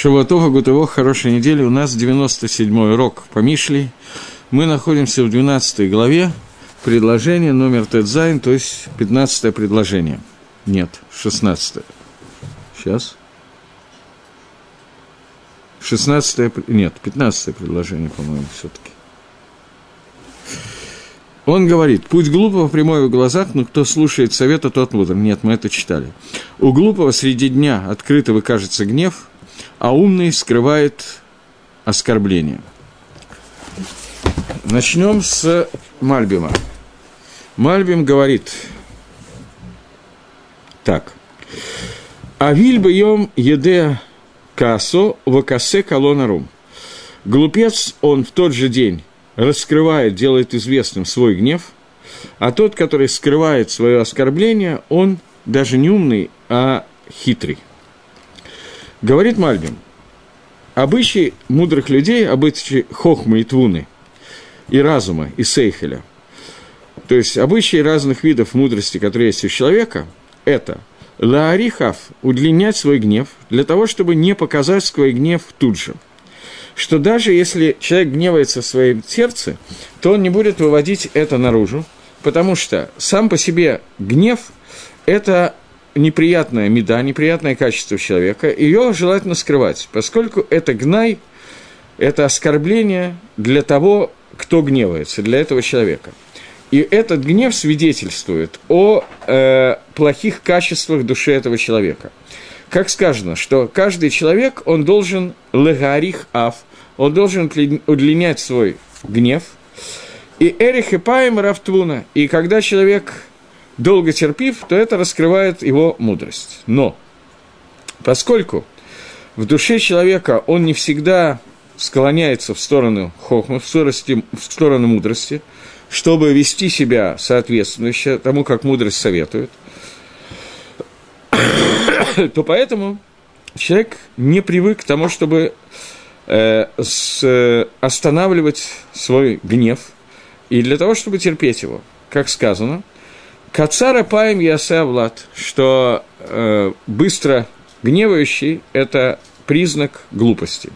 Шаватова Гутово, хорошей недели. У нас 97-й урок по Мишли. Мы находимся в 12 главе, предложение номер Тедзайн, то есть 15 предложение. Нет, 16 -е. Сейчас. 16 нет, 15 предложение, по-моему, все-таки. Он говорит, путь глупого прямой в глазах, но кто слушает совета, тот мудр. Нет, мы это читали. У глупого среди дня открыто выкажется гнев, а умный скрывает оскорбление. Начнем с Мальбима. Мальбим говорит так. Авиль бьем еде касо вакасе колонарум. Глупец он в тот же день раскрывает, делает известным свой гнев, а тот, который скрывает свое оскорбление, он даже не умный, а хитрый. Говорит Мальбим, обычай мудрых людей, обычай хохмы и твуны, и разума, и сейхеля, то есть обычаи разных видов мудрости, которые есть у человека, это лаарихав – удлинять свой гнев для того, чтобы не показать свой гнев тут же. Что даже если человек гневается в своем сердце, то он не будет выводить это наружу, потому что сам по себе гнев – это неприятная меда, неприятное качество человека, ее желательно скрывать, поскольку это гнай, это оскорбление для того, кто гневается, для этого человека. И этот гнев свидетельствует о э, плохих качествах души этого человека. Как сказано, что каждый человек, он должен легарих ав, он должен удлинять свой гнев. И эрих и паем рафтвуна. И когда человек долго терпив, то это раскрывает его мудрость. Но, поскольку в душе человека он не всегда склоняется в сторону хохмы, в сторону, мудрости, чтобы вести себя соответствующе тому, как мудрость советует, то поэтому человек не привык к тому, чтобы э, с, останавливать свой гнев, и для того, чтобы терпеть его, как сказано – Кацара паем ясе что э, быстро гневающий – это признак глупости.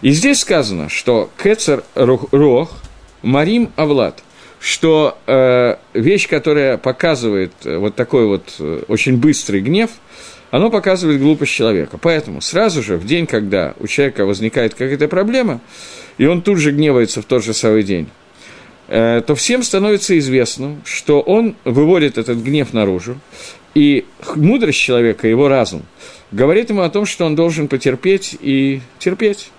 И здесь сказано, что кецер рох марим авлад, что э, вещь, которая показывает э, вот такой вот э, очень быстрый гнев, оно показывает глупость человека. Поэтому сразу же, в день, когда у человека возникает какая-то проблема, и он тут же гневается в тот же самый день, то всем становится известно, что он выводит этот гнев наружу, и мудрость человека, его разум, говорит ему о том, что он должен потерпеть и терпеть,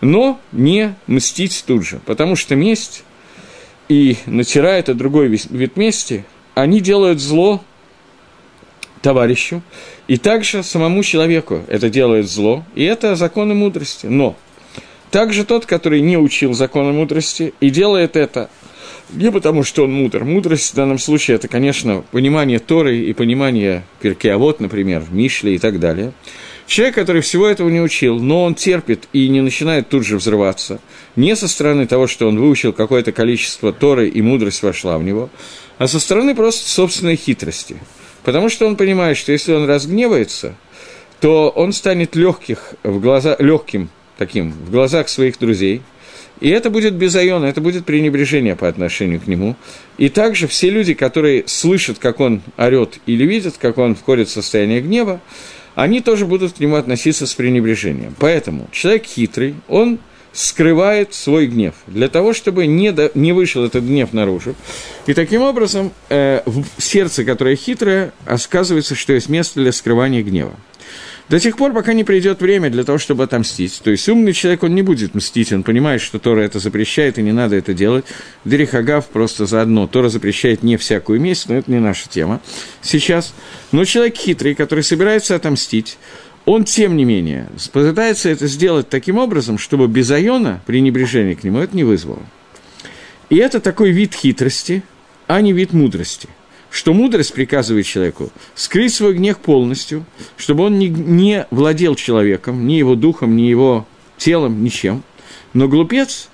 но не мстить тут же, потому что месть и натирая это другой вид мести, они делают зло товарищу, и также самому человеку это делает зло, и это законы мудрости. Но также тот, который не учил законы мудрости и делает это не потому, что он мудр. Мудрость в данном случае – это, конечно, понимание Торы и понимание Перкеавод, например, Мишли и так далее. Человек, который всего этого не учил, но он терпит и не начинает тут же взрываться, не со стороны того, что он выучил какое-то количество Торы и мудрость вошла в него, а со стороны просто собственной хитрости. Потому что он понимает, что если он разгневается, то он станет легких в глаза, легким таким в глазах своих друзей – и это будет безайона, это будет пренебрежение по отношению к нему. И также все люди, которые слышат, как он орет или видят, как он входит в состояние гнева, они тоже будут к нему относиться с пренебрежением. Поэтому человек хитрый, он скрывает свой гнев, для того, чтобы не, до, не вышел этот гнев наружу. И таким образом э, в сердце, которое хитрое, оказывается, что есть место для скрывания гнева. До тех пор, пока не придет время для того, чтобы отомстить. То есть умный человек, он не будет мстить, он понимает, что Тора это запрещает, и не надо это делать. Дерихагав просто заодно. Тора запрещает не всякую месть, но это не наша тема сейчас. Но человек хитрый, который собирается отомстить, он, тем не менее, пытается это сделать таким образом, чтобы без Айона, пренебрежение к нему, это не вызвало. И это такой вид хитрости, а не вид мудрости – что мудрость приказывает человеку скрыть свой гнев полностью, чтобы он не, не владел человеком, ни его духом, ни его телом, ничем. Но глупец,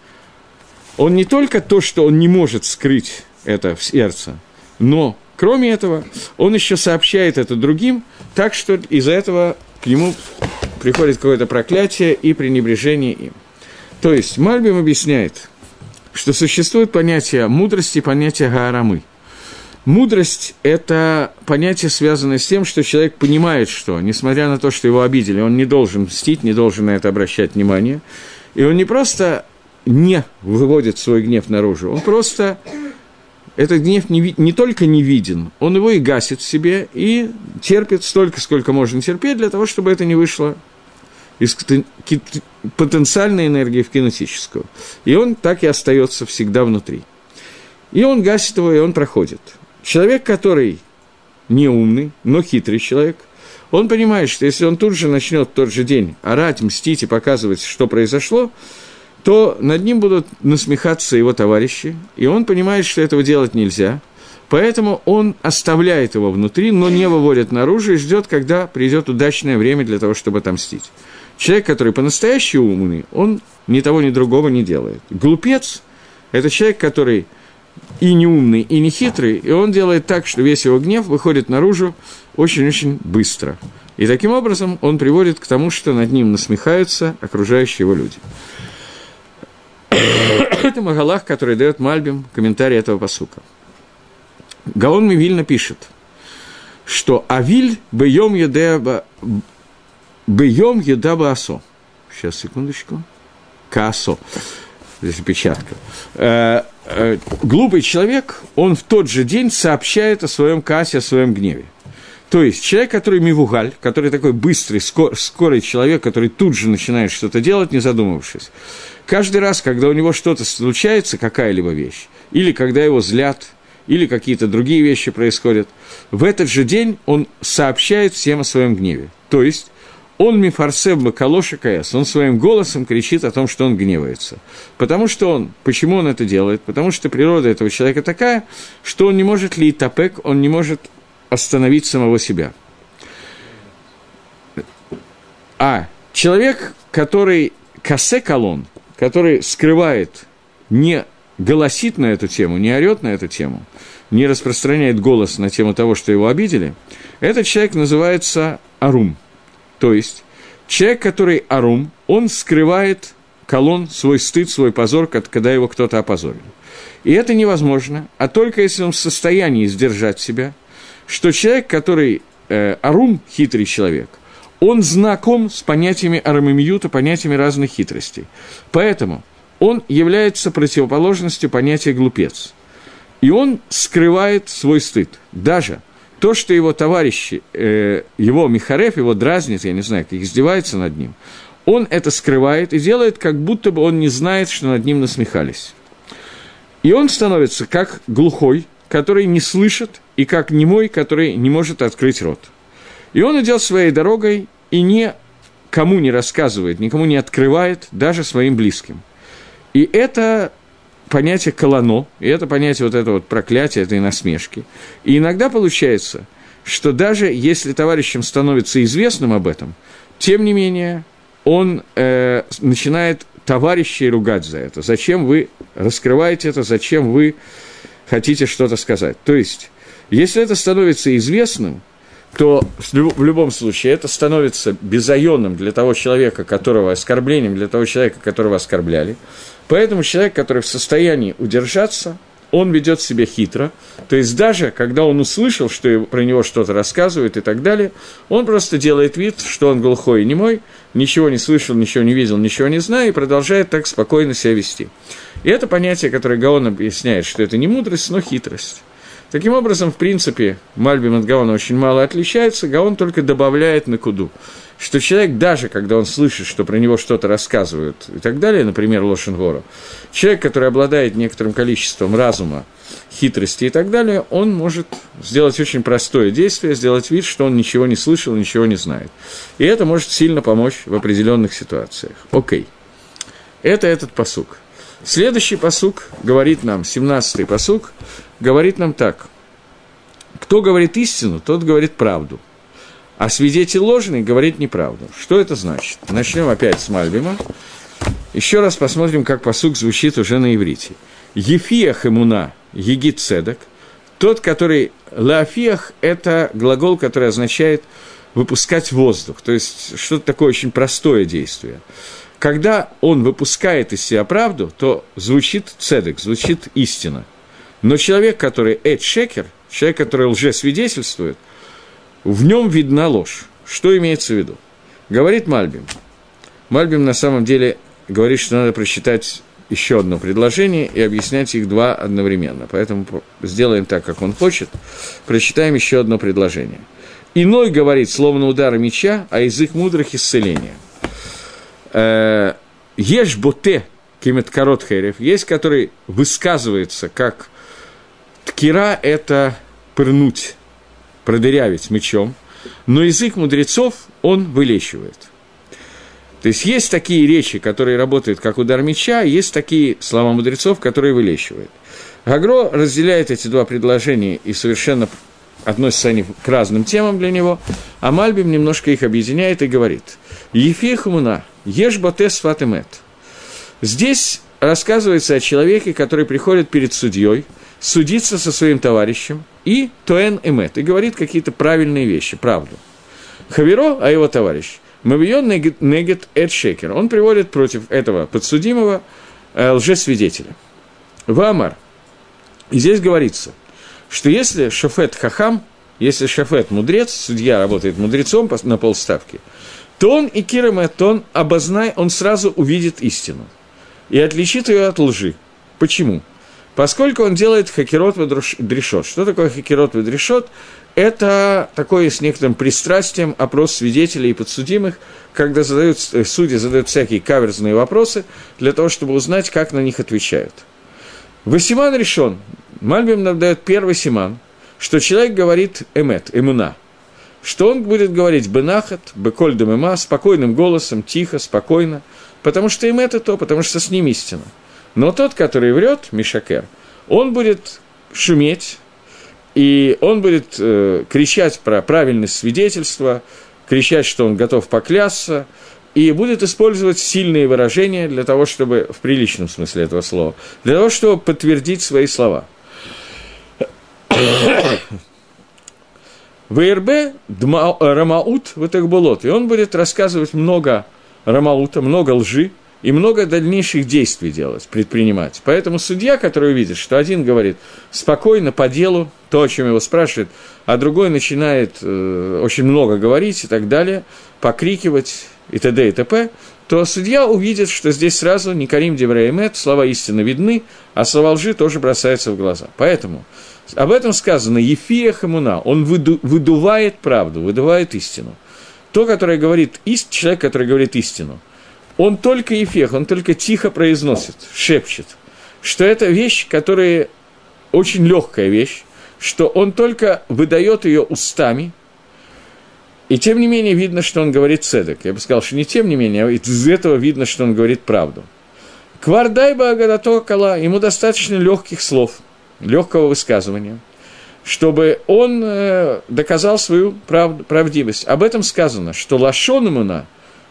он не только то, что он не может скрыть это в сердце, но, кроме этого, он еще сообщает это другим, так что из-за этого к нему приходит какое-то проклятие и пренебрежение им. То есть Мальбим объясняет, что существует понятие мудрости и понятие гаарамы. Мудрость – это понятие, связанное с тем, что человек понимает, что, несмотря на то, что его обидели, он не должен мстить, не должен на это обращать внимание. И он не просто не выводит свой гнев наружу, он просто этот гнев не, не только не виден, он его и гасит в себе, и терпит столько, сколько можно терпеть, для того, чтобы это не вышло из потенциальной энергии в кинетическую. И он так и остается всегда внутри. И он гасит его, и он проходит. Человек, который не умный, но хитрый человек, он понимает, что если он тут же начнет в тот же день орать, мстить и показывать, что произошло, то над ним будут насмехаться его товарищи, и он понимает, что этого делать нельзя, поэтому он оставляет его внутри, но не выводит наружу и ждет, когда придет удачное время для того, чтобы отомстить. Человек, который по-настоящему умный, он ни того, ни другого не делает. Глупец – это человек, который и не умный, и не хитрый, и он делает так, что весь его гнев выходит наружу очень-очень быстро. И таким образом он приводит к тому, что над ним насмехаются окружающие его люди. Это Магалах, который дает Мальбим комментарий этого посука. Гаон Мивильна пишет, что Авиль бьем едеба бьем едаба асо. Сейчас, секундочку. Касо. Здесь опечатка. Э, э, глупый человек, он в тот же день сообщает о своем кассе, о своем гневе. То есть человек, который мивугаль, который такой быстрый, скор, скорый человек, который тут же начинает что-то делать, не задумывавшись, Каждый раз, когда у него что-то случается, какая-либо вещь, или когда его злят, или какие-то другие вещи происходят, в этот же день он сообщает всем о своем гневе. То есть он мифарсев бакалоша каэс, он своим голосом кричит о том, что он гневается. Потому что он, почему он это делает? Потому что природа этого человека такая, что он не может ли тапек, он не может остановить самого себя. А человек, который касе колон, который скрывает, не голосит на эту тему, не орет на эту тему, не распространяет голос на тему того, что его обидели, этот человек называется арум. То есть человек, который арум, он скрывает колон, свой стыд, свой позор, когда его кто-то опозорил. И это невозможно, а только если он в состоянии сдержать себя, что человек, который э, арум, хитрый человек, он знаком с понятиями арамимиюта, понятиями разных хитростей. Поэтому он является противоположностью понятия «глупец». И он скрывает свой стыд. Даже то, что его товарищи, э, его Михарев, его дразнит, я не знаю, как издевается над ним, он это скрывает и делает, как будто бы он не знает, что над ним насмехались. И он становится как глухой, который не слышит, и как немой, который не может открыть рот. И он идет своей дорогой и никому не рассказывает, никому не открывает, даже своим близким. И это понятие колоно, и это понятие вот этого вот проклятия, этой насмешки. И иногда получается, что даже если товарищам становится известным об этом, тем не менее он э, начинает товарищей ругать за это. Зачем вы раскрываете это, зачем вы хотите что-то сказать. То есть, если это становится известным, то в любом случае это становится безайонным для того человека, которого оскорблением, для того человека, которого оскорбляли. Поэтому человек, который в состоянии удержаться, он ведет себя хитро. То есть даже когда он услышал, что про него что-то рассказывают и так далее, он просто делает вид, что он глухой и немой, ничего не слышал, ничего не видел, ничего не знает, и продолжает так спокойно себя вести. И это понятие, которое Гаон объясняет, что это не мудрость, но хитрость. Таким образом, в принципе, Мальбим от Гаона очень мало отличается, Гаон только добавляет на куду, что человек, даже когда он слышит, что про него что-то рассказывают и так далее, например, Лошенгору, человек, который обладает некоторым количеством разума, хитрости и так далее, он может сделать очень простое действие, сделать вид, что он ничего не слышал, ничего не знает. И это может сильно помочь в определенных ситуациях. Окей. Это этот посук. Следующий посук говорит нам, 17-й посук, говорит нам так. Кто говорит истину, тот говорит правду. А свидетель ложный говорит неправду. Что это значит? Начнем опять с Мальбима. Еще раз посмотрим, как посук звучит уже на иврите. Ефиях имуна, егит седок. Тот, который... Лафиях – это глагол, который означает выпускать воздух, то есть что-то такое очень простое действие. Когда он выпускает из себя правду, то звучит цедек, звучит истина. Но человек, который эт шекер, человек, который лжесвидетельствует, в нем видна ложь. Что имеется в виду? Говорит Мальбим. Мальбим на самом деле говорит, что надо прочитать еще одно предложение и объяснять их два одновременно. Поэтому сделаем так, как он хочет. Прочитаем еще одно предложение. Иной говорит, словно удара меча, а язык мудрых – исцеление. Э, ешь боте, кемет корот херев, есть, который высказывается как ткира – это пырнуть, продырявить мечом, но язык мудрецов он вылечивает – то есть есть такие речи, которые работают как удар меча, есть такие слова мудрецов, которые вылечивают. Гагро разделяет эти два предложения и совершенно относятся они к разным темам для него, а Мальбим немножко их объединяет и говорит «Ефи хумуна, ешь батес фатемет». Здесь рассказывается о человеке, который приходит перед судьей, судиться со своим товарищем, и тоэн эмет, и говорит какие-то правильные вещи, правду. Хаверо, а его товарищ, Мавион негет эд шекер. Он приводит против этого подсудимого э, лжесвидетеля. Вамар. И здесь говорится, что если шофет хахам, если шофет мудрец, судья работает мудрецом на полставки, то он и кирамет, то он обознай, он сразу увидит истину и отличит ее от лжи. Почему? Поскольку он делает хакерот дрешот. Что такое хакерот дрешот? Это такое с некоторым пристрастием опрос свидетелей и подсудимых, когда задают, э, судьи задают всякие каверзные вопросы для того, чтобы узнать, как на них отвечают. Васиман решен. Мальбим нам дает первый симан, что человек говорит эмет, эмуна, что он будет говорить бенахат, беколь демема, спокойным голосом, тихо, спокойно, потому что эмет это то, потому что с ним истина. Но тот, который врет, Мишакер, он будет шуметь, и он будет э, кричать про правильность свидетельства, кричать, что он готов поклясться, и будет использовать сильные выражения для того, чтобы, в приличном смысле этого слова, для того, чтобы подтвердить свои слова. ВРБ Рамаут в Этахбулот, и он будет рассказывать много Рамаута, много лжи, и много дальнейших действий делать, предпринимать. Поэтому судья, который увидит, что один говорит спокойно, по делу, то, о чем его спрашивают, а другой начинает э, очень много говорить и так далее, покрикивать и т.д. и т.п., то судья увидит, что здесь сразу не Карим Девраемет, слова истины видны, а слова лжи тоже бросаются в глаза. Поэтому об этом сказано Ефия Хамуна, он выду, выдувает правду, выдувает истину. То, которое говорит, ист, человек, который говорит истину – он только эфех, он только тихо произносит, шепчет, что это вещь, которая очень легкая вещь, что он только выдает ее устами, и тем не менее видно, что он говорит цедек. Я бы сказал, что не тем не менее, а из этого видно, что он говорит правду. Квардайба Агадато Кала, ему достаточно легких слов, легкого высказывания, чтобы он э, доказал свою прав, правдивость. Об этом сказано, что лашон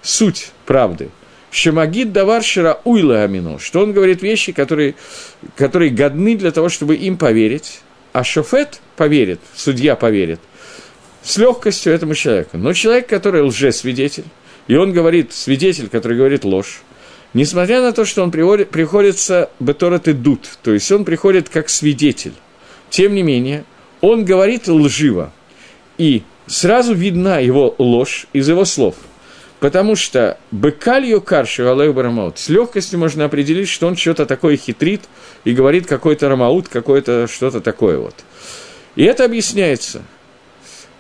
суть правды – Шемагид давар шира уйла амину, что он говорит вещи, которые, которые годны для того, чтобы им поверить, а шофет поверит, судья поверит, с легкостью этому человеку. Но человек, который лжесвидетель, и он говорит, свидетель, который говорит ложь, несмотря на то, что он приходит, приходится беторат и то есть он приходит как свидетель, тем не менее, он говорит лживо, и сразу видна его ложь из его слов – Потому что быкалью карши алех барамаут с легкостью можно определить, что он что-то такое хитрит и говорит какой-то рамаут, какое-то что-то такое вот. И это объясняется.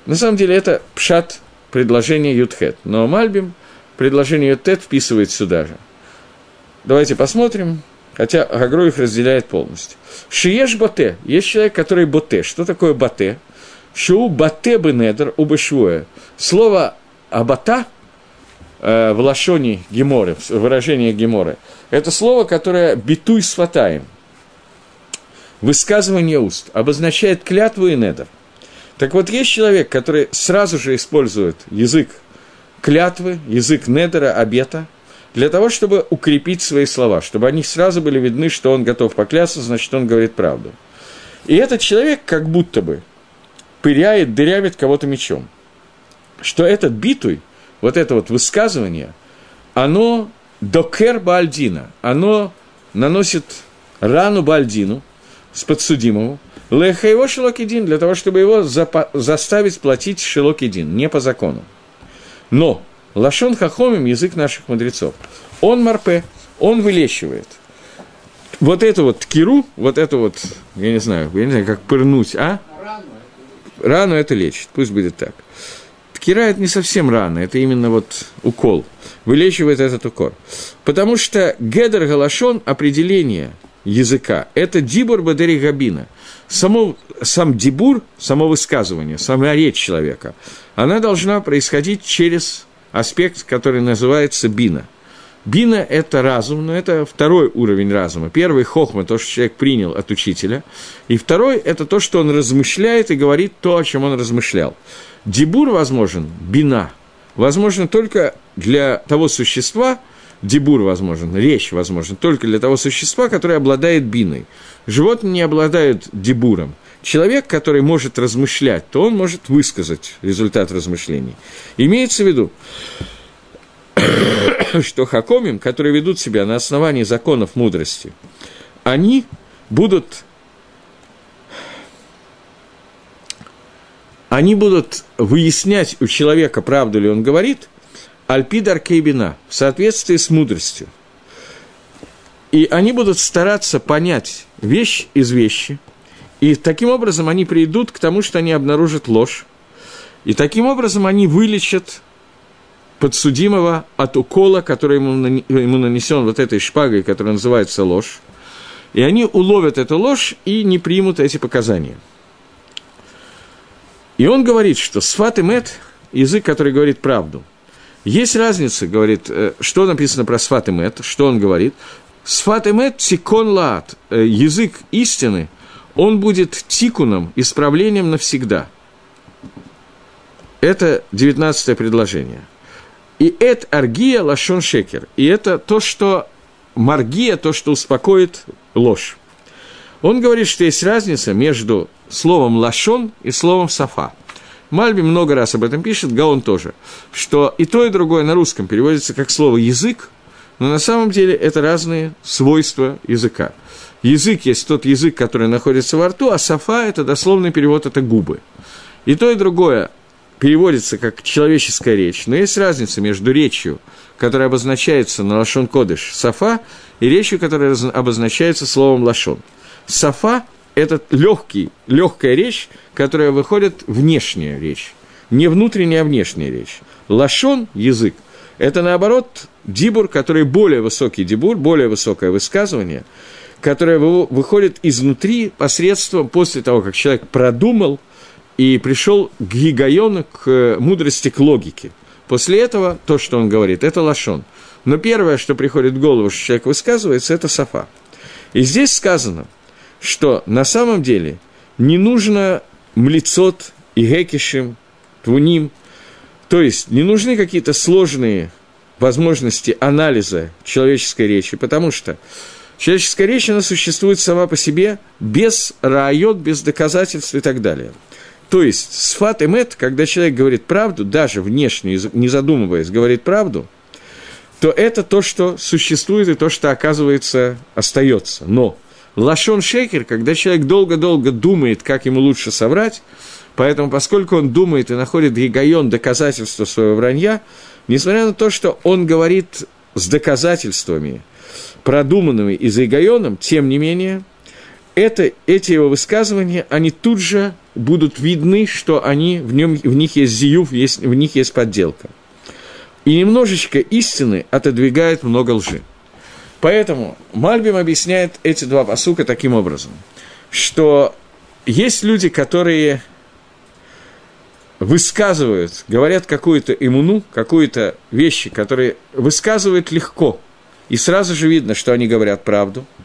На самом деле это пшат предложение Ютхет. Но Мальбим предложение Ютхет вписывает сюда же. Давайте посмотрим, хотя Гагро их разделяет полностью. Шиеш боте. Есть человек, который боте. Что такое боте? Шоу боте бенедер убышвуя. Слово абата – в лашоне Геморы, выражение Геморы, это слово, которое битуй сватаем, высказывание уст, обозначает клятву и недер. Так вот, есть человек, который сразу же использует язык клятвы, язык недера, обета, для того, чтобы укрепить свои слова, чтобы они сразу были видны, что он готов поклясться, значит, он говорит правду. И этот человек как будто бы пыряет, дырявит кого-то мечом – что этот битуй, вот это вот высказывание, оно докер бальдина, оно наносит рану бальдину с подсудимому, лехаево шелокидин, для того, чтобы его запа- заставить платить шелокидин, не по закону. Но лашон хахомим, язык наших мудрецов, он марпе, он вылечивает. Вот это вот ткиру, вот это вот, я не знаю, я не знаю, как пырнуть, а? Рану это лечит, пусть будет так. Ткира – это не совсем рана, это именно вот укол. Вылечивает этот укор. Потому что гедер галашон – определение языка – это дибур бадери габина. Само, сам дибур, само высказывание, сама речь человека, она должна происходить через аспект, который называется бина. Бина – это разум, но это второй уровень разума. Первый – хохма, то, что человек принял от учителя. И второй – это то, что он размышляет и говорит то, о чем он размышлял. Дебур возможен, бина, возможно только для того существа, дебур возможен, речь возможна только для того существа, которое обладает биной. Животные не обладают дебуром. Человек, который может размышлять, то он может высказать результат размышлений. Имеется в виду, что хакомим, которые ведут себя на основании законов мудрости, они будут они будут выяснять у человека, правду ли он говорит, альпидар кейбина, в соответствии с мудростью. И они будут стараться понять вещь из вещи, и таким образом они придут к тому, что они обнаружат ложь, и таким образом они вылечат подсудимого от укола, который ему, ему нанесен вот этой шпагой, которая называется ложь, и они уловят эту ложь и не примут эти показания. И он говорит, что сват и мет – язык, который говорит правду. Есть разница, говорит, э, что написано про сват и мет, что он говорит. Сват и мет – тикон лаат, э, язык истины, он будет тикуном, исправлением навсегда. Это девятнадцатое предложение. И это аргия лашон шекер. И это то, что маргия, то, что успокоит ложь. Он говорит, что есть разница между словом лашон и словом сафа. Мальби много раз об этом пишет, Гаон тоже, что и то, и другое на русском переводится как слово «язык», но на самом деле это разные свойства языка. Язык есть тот язык, который находится во рту, а сафа – это дословный перевод, это губы. И то, и другое переводится как человеческая речь, но есть разница между речью, которая обозначается на лашон кодыш сафа, и речью, которая обозначается словом лашон. Сафа – это легкий, легкая речь, которая выходит внешняя речь, не внутренняя, а внешняя речь. Лашон – язык. Это, наоборот, дибур, который более высокий дибур, более высокое высказывание, которое выходит изнутри посредством, после того, как человек продумал – и пришел к гигайону, к э, мудрости, к логике. После этого то, что он говорит, это лашон. Но первое, что приходит в голову, что человек высказывается, это сафа. И здесь сказано, что на самом деле не нужно млицот и гекишим, твуним, то есть не нужны какие-то сложные возможности анализа человеческой речи, потому что человеческая речь, она существует сама по себе без райот, без доказательств и так далее – то есть, сфат и мет, когда человек говорит правду, даже внешне, не задумываясь, говорит правду, то это то, что существует и то, что, оказывается, остается. Но лашон шекер, когда человек долго-долго думает, как ему лучше соврать, поэтому, поскольку он думает и находит гигайон доказательства своего вранья, несмотря на то, что он говорит с доказательствами, продуманными и за тем не менее, это, эти его высказывания, они тут же будут видны, что они, в, нем, в них есть зиюв, есть, в них есть подделка. И немножечко истины отодвигает много лжи. Поэтому Мальбим объясняет эти два посука таким образом, что есть люди, которые высказывают, говорят какую-то иммуну, какую-то вещи, которые высказывают легко, и сразу же видно, что они говорят правду –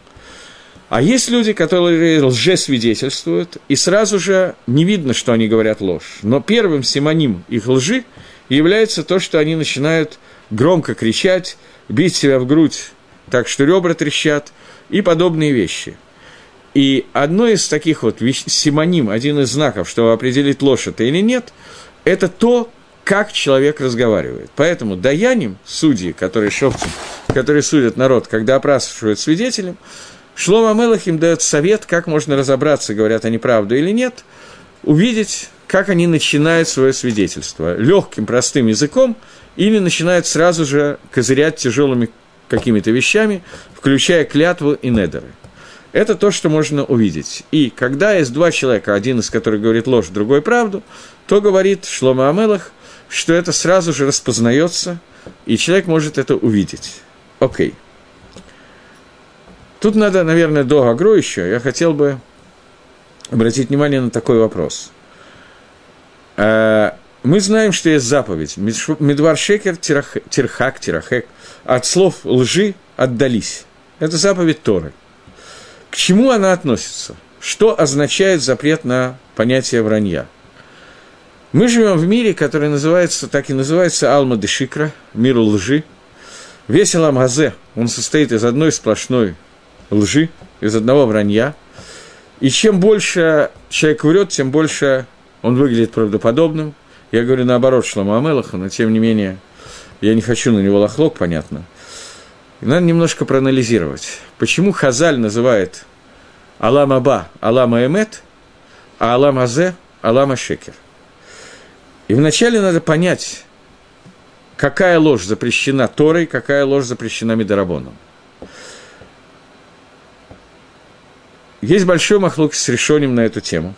а есть люди, которые лжесвидетельствуют, и сразу же не видно, что они говорят ложь. Но первым симоним их лжи является то, что они начинают громко кричать, бить себя в грудь так, что ребра трещат, и подобные вещи. И одно из таких вот симоним, один из знаков, чтобы определить ложь это или нет, это то, как человек разговаривает. Поэтому даяним, судьи, которые шовцем, которые судят народ, когда опрашивают свидетелем, Шлома Мелах им дает совет, как можно разобраться, говорят они правду или нет, увидеть, как они начинают свое свидетельство. Легким, простым языком или начинают сразу же козырять тяжелыми какими-то вещами, включая клятву и недеры. Это то, что можно увидеть. И когда есть два человека, один из которых говорит ложь, другой правду, то говорит Шлома Амелах, что это сразу же распознается, и человек может это увидеть. Окей. Тут надо, наверное, до Агро еще. Я хотел бы обратить внимание на такой вопрос. Мы знаем, что есть заповедь. Медвар шекер тирхак, тирахек. От слов лжи отдались. Это заповедь Торы. К чему она относится? Что означает запрет на понятие вранья? Мы живем в мире, который называется, так и называется Алма де Шикра, мир лжи. Весь Алам он состоит из одной сплошной лжи, из одного вранья. И чем больше человек врет, тем больше он выглядит правдоподобным. Я говорю наоборот Шламу Амелаху, но тем не менее, я не хочу на него лохлок, понятно. И надо немножко проанализировать, почему Хазаль называет Алам Аба Алама Эмет, а Алам Азе Алама Шекер. И вначале надо понять, какая ложь запрещена Торой, какая ложь запрещена Медорабоном. Есть большой махлук с решением на эту тему.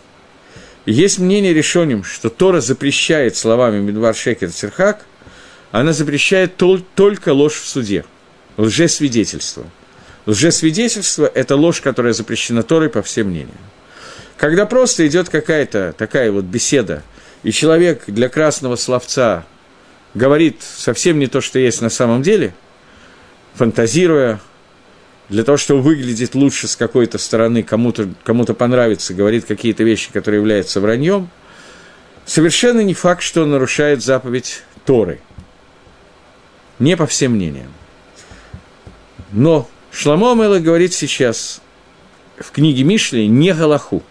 Есть мнение решением, что Тора запрещает словами Медвар Шекер Церхак, она запрещает тол- только ложь в суде, лжесвидетельство. Лжесвидетельство – это ложь, которая запрещена Торой по всем мнениям. Когда просто идет какая-то такая вот беседа, и человек для красного словца говорит совсем не то, что есть на самом деле, фантазируя, для того, чтобы выглядеть лучше с какой-то стороны, кому-то кому понравится, говорит какие-то вещи, которые являются враньем, совершенно не факт, что он нарушает заповедь Торы. Не по всем мнениям. Но Шламо Мэлла говорит сейчас в книге Мишли не Галаху.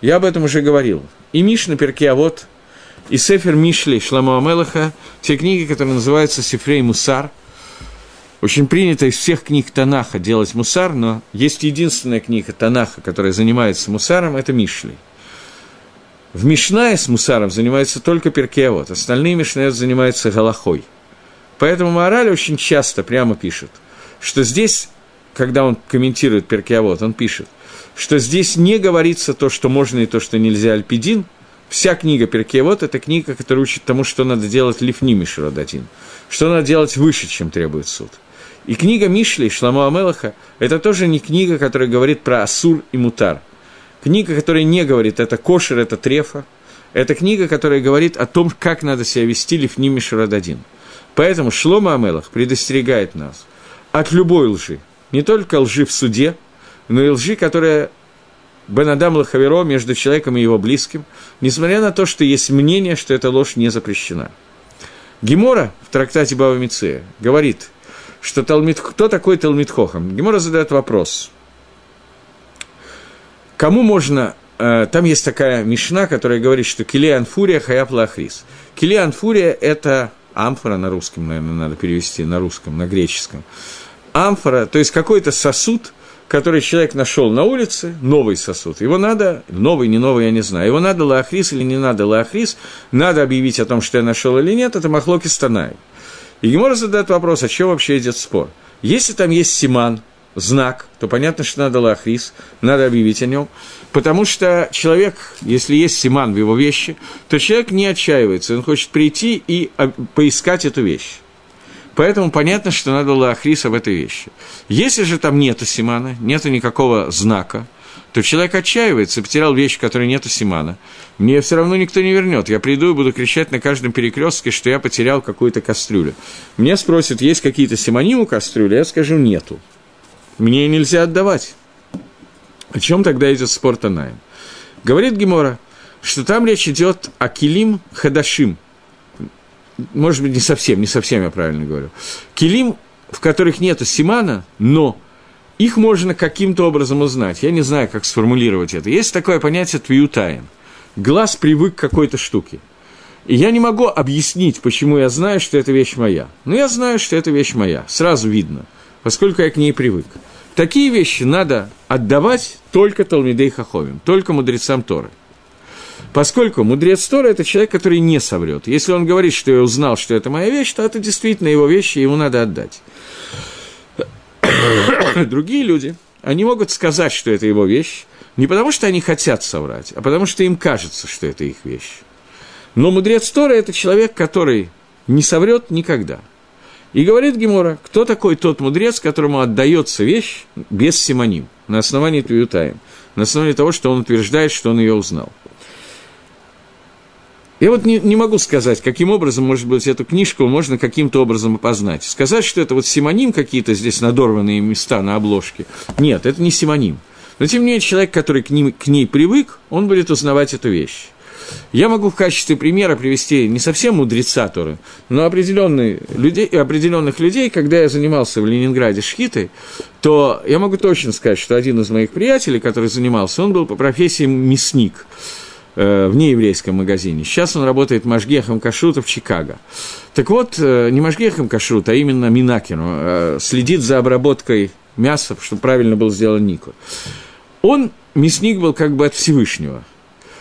Я об этом уже говорил. И Мишна Перкиавод, и Сефер Мишли Шламо Амелаха, те книги, которые называются Сефрей Мусар – очень принято из всех книг Танаха делать мусар, но есть единственная книга Танаха, которая занимается мусаром, это Мишли. В Мишнае с мусаром занимается только Перкеавод, остальные Мишнаят занимаются Галахой. Поэтому Мораль очень часто прямо пишет, что здесь, когда он комментирует Перкеавод, он пишет, что здесь не говорится то, что можно и то, что нельзя Альпидин. Вся книга Перкеавод – это книга, которая учит тому, что надо делать лифни Мишрадатин, что надо делать выше, чем требует суд – и книга Мишли, Шламу Амелаха, это тоже не книга, которая говорит про Асур и Мутар. Книга, которая не говорит, это кошер, это трефа. Это книга, которая говорит о том, как надо себя вести Лифни Мишрададин. Поэтому Шлома Амелах предостерегает нас от любой лжи. Не только лжи в суде, но и лжи, которая Бенадам Лахаверо между человеком и его близким, несмотря на то, что есть мнение, что эта ложь не запрещена. Гемора в трактате Бава Миция говорит – что Талмит, кто такой Талмит Хохам? Гемора задает вопрос. Кому можно... Э, там есть такая мишна, которая говорит, что Килиан Фурия Хаяп Лахрис. Килиан Фурия – это амфора на русском, наверное, надо перевести на русском, на греческом. Амфора, то есть какой-то сосуд, который человек нашел на улице, новый сосуд. Его надо, новый, не новый, я не знаю, его надо лаахрис или не надо лаахрис, надо объявить о том, что я нашел или нет, это махлоки станай. И Гемора задает вопрос, о чем вообще идет спор. Если там есть симан, знак, то понятно, что надо лахрис, надо объявить о нем. Потому что человек, если есть симан в его вещи, то человек не отчаивается, он хочет прийти и поискать эту вещь. Поэтому понятно, что надо лахрис об этой вещи. Если же там нету симана, нету никакого знака – то человек отчаивается, потерял вещь, которой нету Симана. Мне все равно никто не вернет. Я приду и буду кричать на каждом перекрестке, что я потерял какую-то кастрюлю. Мне спросят, есть какие-то симани у кастрюли? Я скажу, нету. Мне нельзя отдавать. О чем тогда идет спор Танаем? Говорит Гемора, что там речь идет о килим хадашим. Может быть, не совсем, не совсем я правильно говорю. Килим, в которых нету симана, но их можно каким-то образом узнать. Я не знаю, как сформулировать это. Есть такое понятие твиютаем. Глаз привык к какой-то штуке. И я не могу объяснить, почему я знаю, что эта вещь моя. Но я знаю, что эта вещь моя. Сразу видно, поскольку я к ней привык. Такие вещи надо отдавать только Талмидей Хаховим, только мудрецам Торы. Поскольку мудрец Тора – это человек, который не соврет. Если он говорит, что я узнал, что это моя вещь, то это действительно его вещь, и ему надо отдать. Другие люди, они могут сказать, что это его вещь, не потому что они хотят соврать, а потому что им кажется, что это их вещь. Но мудрец Тора – это человек, который не соврет никогда. И говорит Гемора, кто такой тот мудрец, которому отдается вещь без симоним, на основании Твиютаем, на основании того, что он утверждает, что он ее узнал. Я вот не, не могу сказать, каким образом, может быть, эту книжку можно каким-то образом опознать. Сказать, что это вот симоним какие-то здесь надорванные места на обложке. Нет, это не симоним. Но тем не менее, человек, который к, ним, к ней привык, он будет узнавать эту вещь. Я могу в качестве примера привести не совсем мудреца Торы, но определенных людей, определенных людей, когда я занимался в Ленинграде шхитой, то я могу точно сказать, что один из моих приятелей, который занимался, он был по профессии мясник в нееврейском магазине. Сейчас он работает Машгехом Кашрута в Чикаго. Так вот, э, не Машгехом Кашрута, а именно Минакером, э, следит за обработкой мяса, чтобы правильно был сделан нику. Он, мясник был как бы от Всевышнего.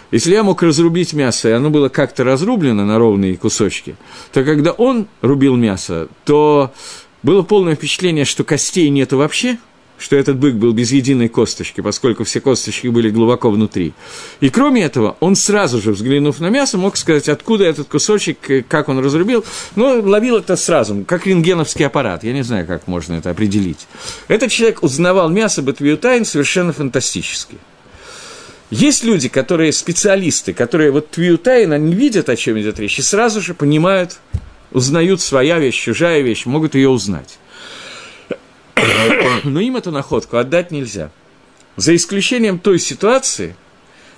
Если я мог разрубить мясо, и оно было как-то разрублено на ровные кусочки, то когда он рубил мясо, то было полное впечатление, что костей нету вообще, что этот бык был без единой косточки, поскольку все косточки были глубоко внутри. И кроме этого, он сразу же, взглянув на мясо, мог сказать, откуда этот кусочек, как он разрубил. Но ловил это сразу, как рентгеновский аппарат. Я не знаю, как можно это определить. Этот человек узнавал мясо Батвиютайн совершенно фантастически. Есть люди, которые специалисты, которые вот Твиютайн, они видят, о чем идет речь, и сразу же понимают, узнают своя вещь, чужая вещь, могут ее узнать. Но им эту находку отдать нельзя. За исключением той ситуации,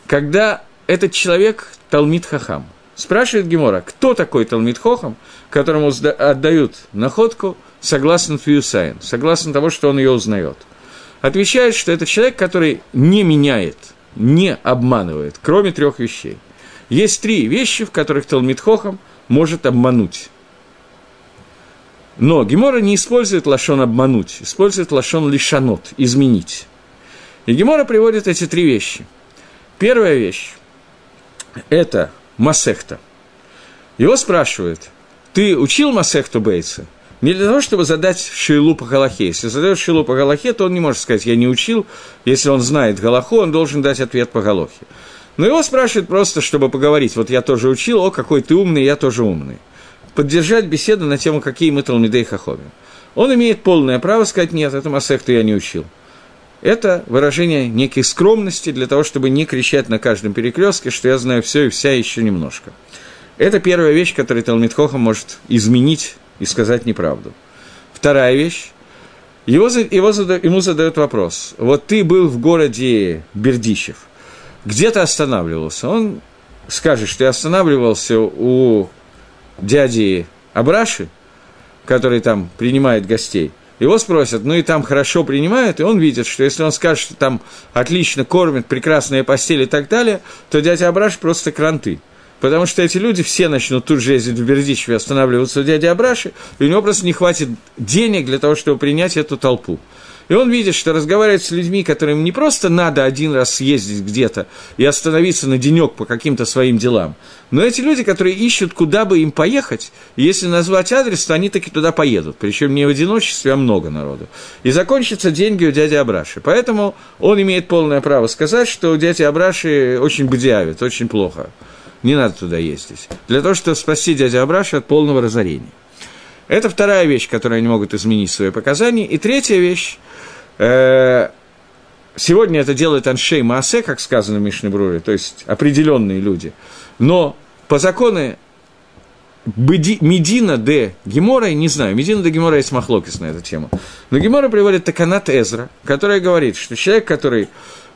когда этот человек Талмит Хахам. Спрашивает Гемора, кто такой Талмит Хохам, которому отдают находку согласно טביעות עין, согласно того, что он ее узнает. Отвечает, что это человек, который не меняет, не обманывает, кроме трех вещей. Есть три вещи, в которых תלמיד חכם может обмануть. Но Гемора не использует לשון обмануть, использует לשון לשנות, изменить. И Гемора приводит эти три вещи. Первая вещь – это Масехта. Его спрашивают, ты учил Масехту Бейца? Не для того, чтобы задать шилу по Галахе. Если задает шилу по Галахе, то он не может сказать, я не учил. Если он знает Галаху, он должен дать ответ по Галахе. Но его спрашивают просто, чтобы поговорить. Вот я тоже учил, о, какой ты умный, я тоже умный поддержать беседу на тему, какие мы Талмидей Хахомим. Он имеет полное право сказать, нет, это Масехту я не учил. Это выражение некой скромности для того, чтобы не кричать на каждом перекрестке, что я знаю все и вся еще немножко. Это первая вещь, которую Талмит Хохам может изменить и сказать неправду. Вторая вещь. Его, его, ему задают вопрос. Вот ты был в городе Бердичев. Где ты останавливался? Он скажет, что я останавливался у дяди Абраши, который там принимает гостей, его спросят, ну и там хорошо принимают, и он видит, что если он скажет, что там отлично кормят, прекрасная постель и так далее, то дядя Абраш просто кранты. Потому что эти люди все начнут тут же ездить в Бердичеве, останавливаться у дяди Абраши, и у него просто не хватит денег для того, чтобы принять эту толпу. И он видит, что разговаривает с людьми, которым не просто надо один раз съездить где-то и остановиться на денек по каким-то своим делам, но эти люди, которые ищут, куда бы им поехать, если назвать адрес, то они таки туда поедут, причем не в одиночестве, а много народу. И закончатся деньги у дяди Абраши. Поэтому он имеет полное право сказать, что у дяди Абраши очень бдявит, очень плохо. Не надо туда ездить. Для того, чтобы спасти дядю Абраши от полного разорения. Это вторая вещь, которую они могут изменить свои показания. И третья вещь – сегодня это делает Аншей Маасе, как сказано в Мишнебруре, то есть определенные люди. Но по закону Медина де Гемора, не знаю, Медина де Гемора есть махлокис на эту тему. Но Гемора приводит Таканат Эзра, которая говорит, что человек, который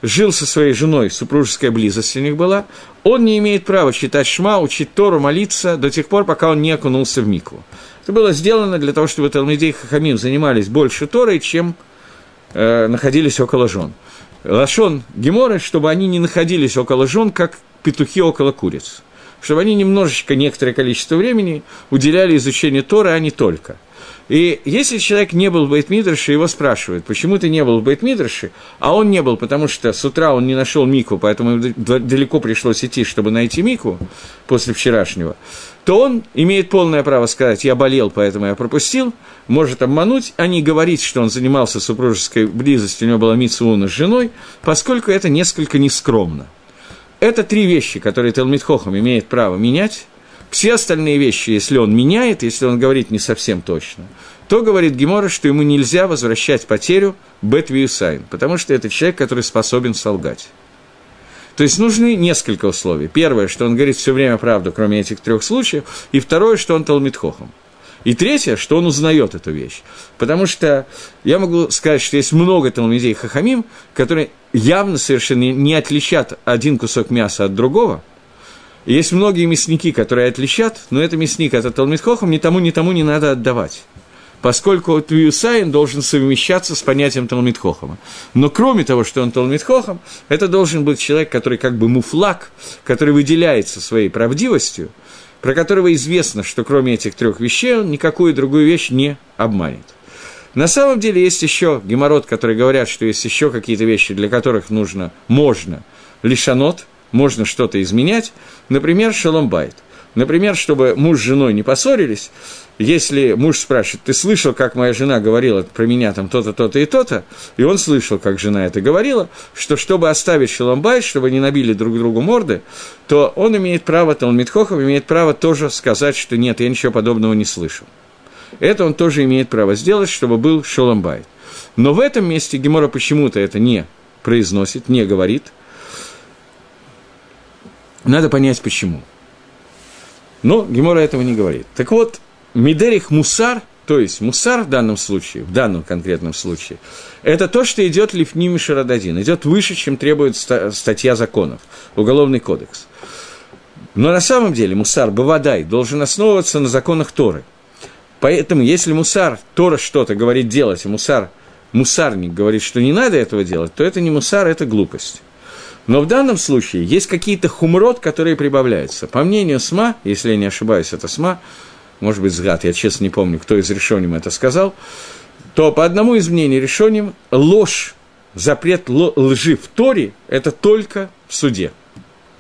жил со своей женой, супружеская близость у них была, он не имеет права читать шма, учить Тору, молиться до тех пор, пока он не окунулся в микву. Это было сделано для того, чтобы Талмидей Хахамим занимались больше Торой, чем э, находились около жен. Лашон Геморы, чтобы они не находились около жен, как петухи около куриц. чтобы они немножечко, некоторое количество времени уделяли изучению Тора, а не только. И если человек не был в Бейтмидрше, его спрашивают, почему ты не был в Бейтмидрше, а он не был, потому что с утра он не нашел Мику, поэтому далеко пришлось идти, чтобы найти Мику после вчерашнего, то он имеет полное право сказать, я болел, поэтому я пропустил, может обмануть, а не говорить, что он занимался супружеской близостью, у него была Митсуна с женой, поскольку это несколько нескромно. Это три вещи, которые Талмитхохам имеет право менять, все остальные вещи, если он меняет, если он говорит не совсем точно, то говорит Гемора, что ему нельзя возвращать потерю Бет Виюсайн, потому что это человек, который способен солгать. То есть нужны несколько условий. Первое, что он говорит все время правду, кроме этих трех случаев. И второе, что он תלמיד חכם. И третье, что он узнает эту вещь. Потому что я могу сказать, что есть много תלמידי חכמים, которые явно совершенно не отличат один кусок мяса от другого – есть многие мясники, которые отличат, но это мясник, это תלמיד חכם, ни тому, ни тому не надо отдавать. Поскольку טביעות עין должен совмещаться с понятием תלמיד חכם а. Но кроме того, что он תלמיד חכם, это должен быть человек, который как бы מופלג, который выделяется своей правдивостью, про которого известно, что кроме этих трех вещей он никакую другую вещь не обманет. На самом деле есть еще геморрот, которые говорят, что есть еще какие-то вещи, для которых нужно, можно лишанот – можно что-то изменять. Например, шаломбайт. Например, чтобы муж с женой не поссорились, если муж спрашивает, ты слышал, как моя жена говорила про меня там то-то, то-то и то-то, и он слышал, как жена это говорила, что чтобы оставить шаломбайт, чтобы не набили друг другу морды, то он имеет право, Талмитхохов имеет право тоже сказать, что нет, я ничего подобного не слышал. Это он тоже имеет право сделать, чтобы был шаломбайт. Но в этом месте Гемора почему-то это не произносит, не говорит – надо понять, почему. Но Гемора этого не говорит. Так вот, Мидерих Мусар, то есть Мусар в данном случае, в данном конкретном случае, это то, что идет Лифним Шарададин, идет выше, чем требует статья законов, Уголовный кодекс. Но на самом деле Мусар Бавадай должен основываться на законах Торы. Поэтому, если Мусар, Тора что-то говорит делать, а Мусар, Мусарник говорит, что не надо этого делать, то это не Мусар, это глупость. Но в данном случае есть какие-то хумрот, которые прибавляются. По мнению СМА, если я не ошибаюсь, это СМА, может быть, Згад, я честно не помню, кто из решением это сказал, то по одному из мнений решением ложь, запрет лжи в Торе – это только в суде,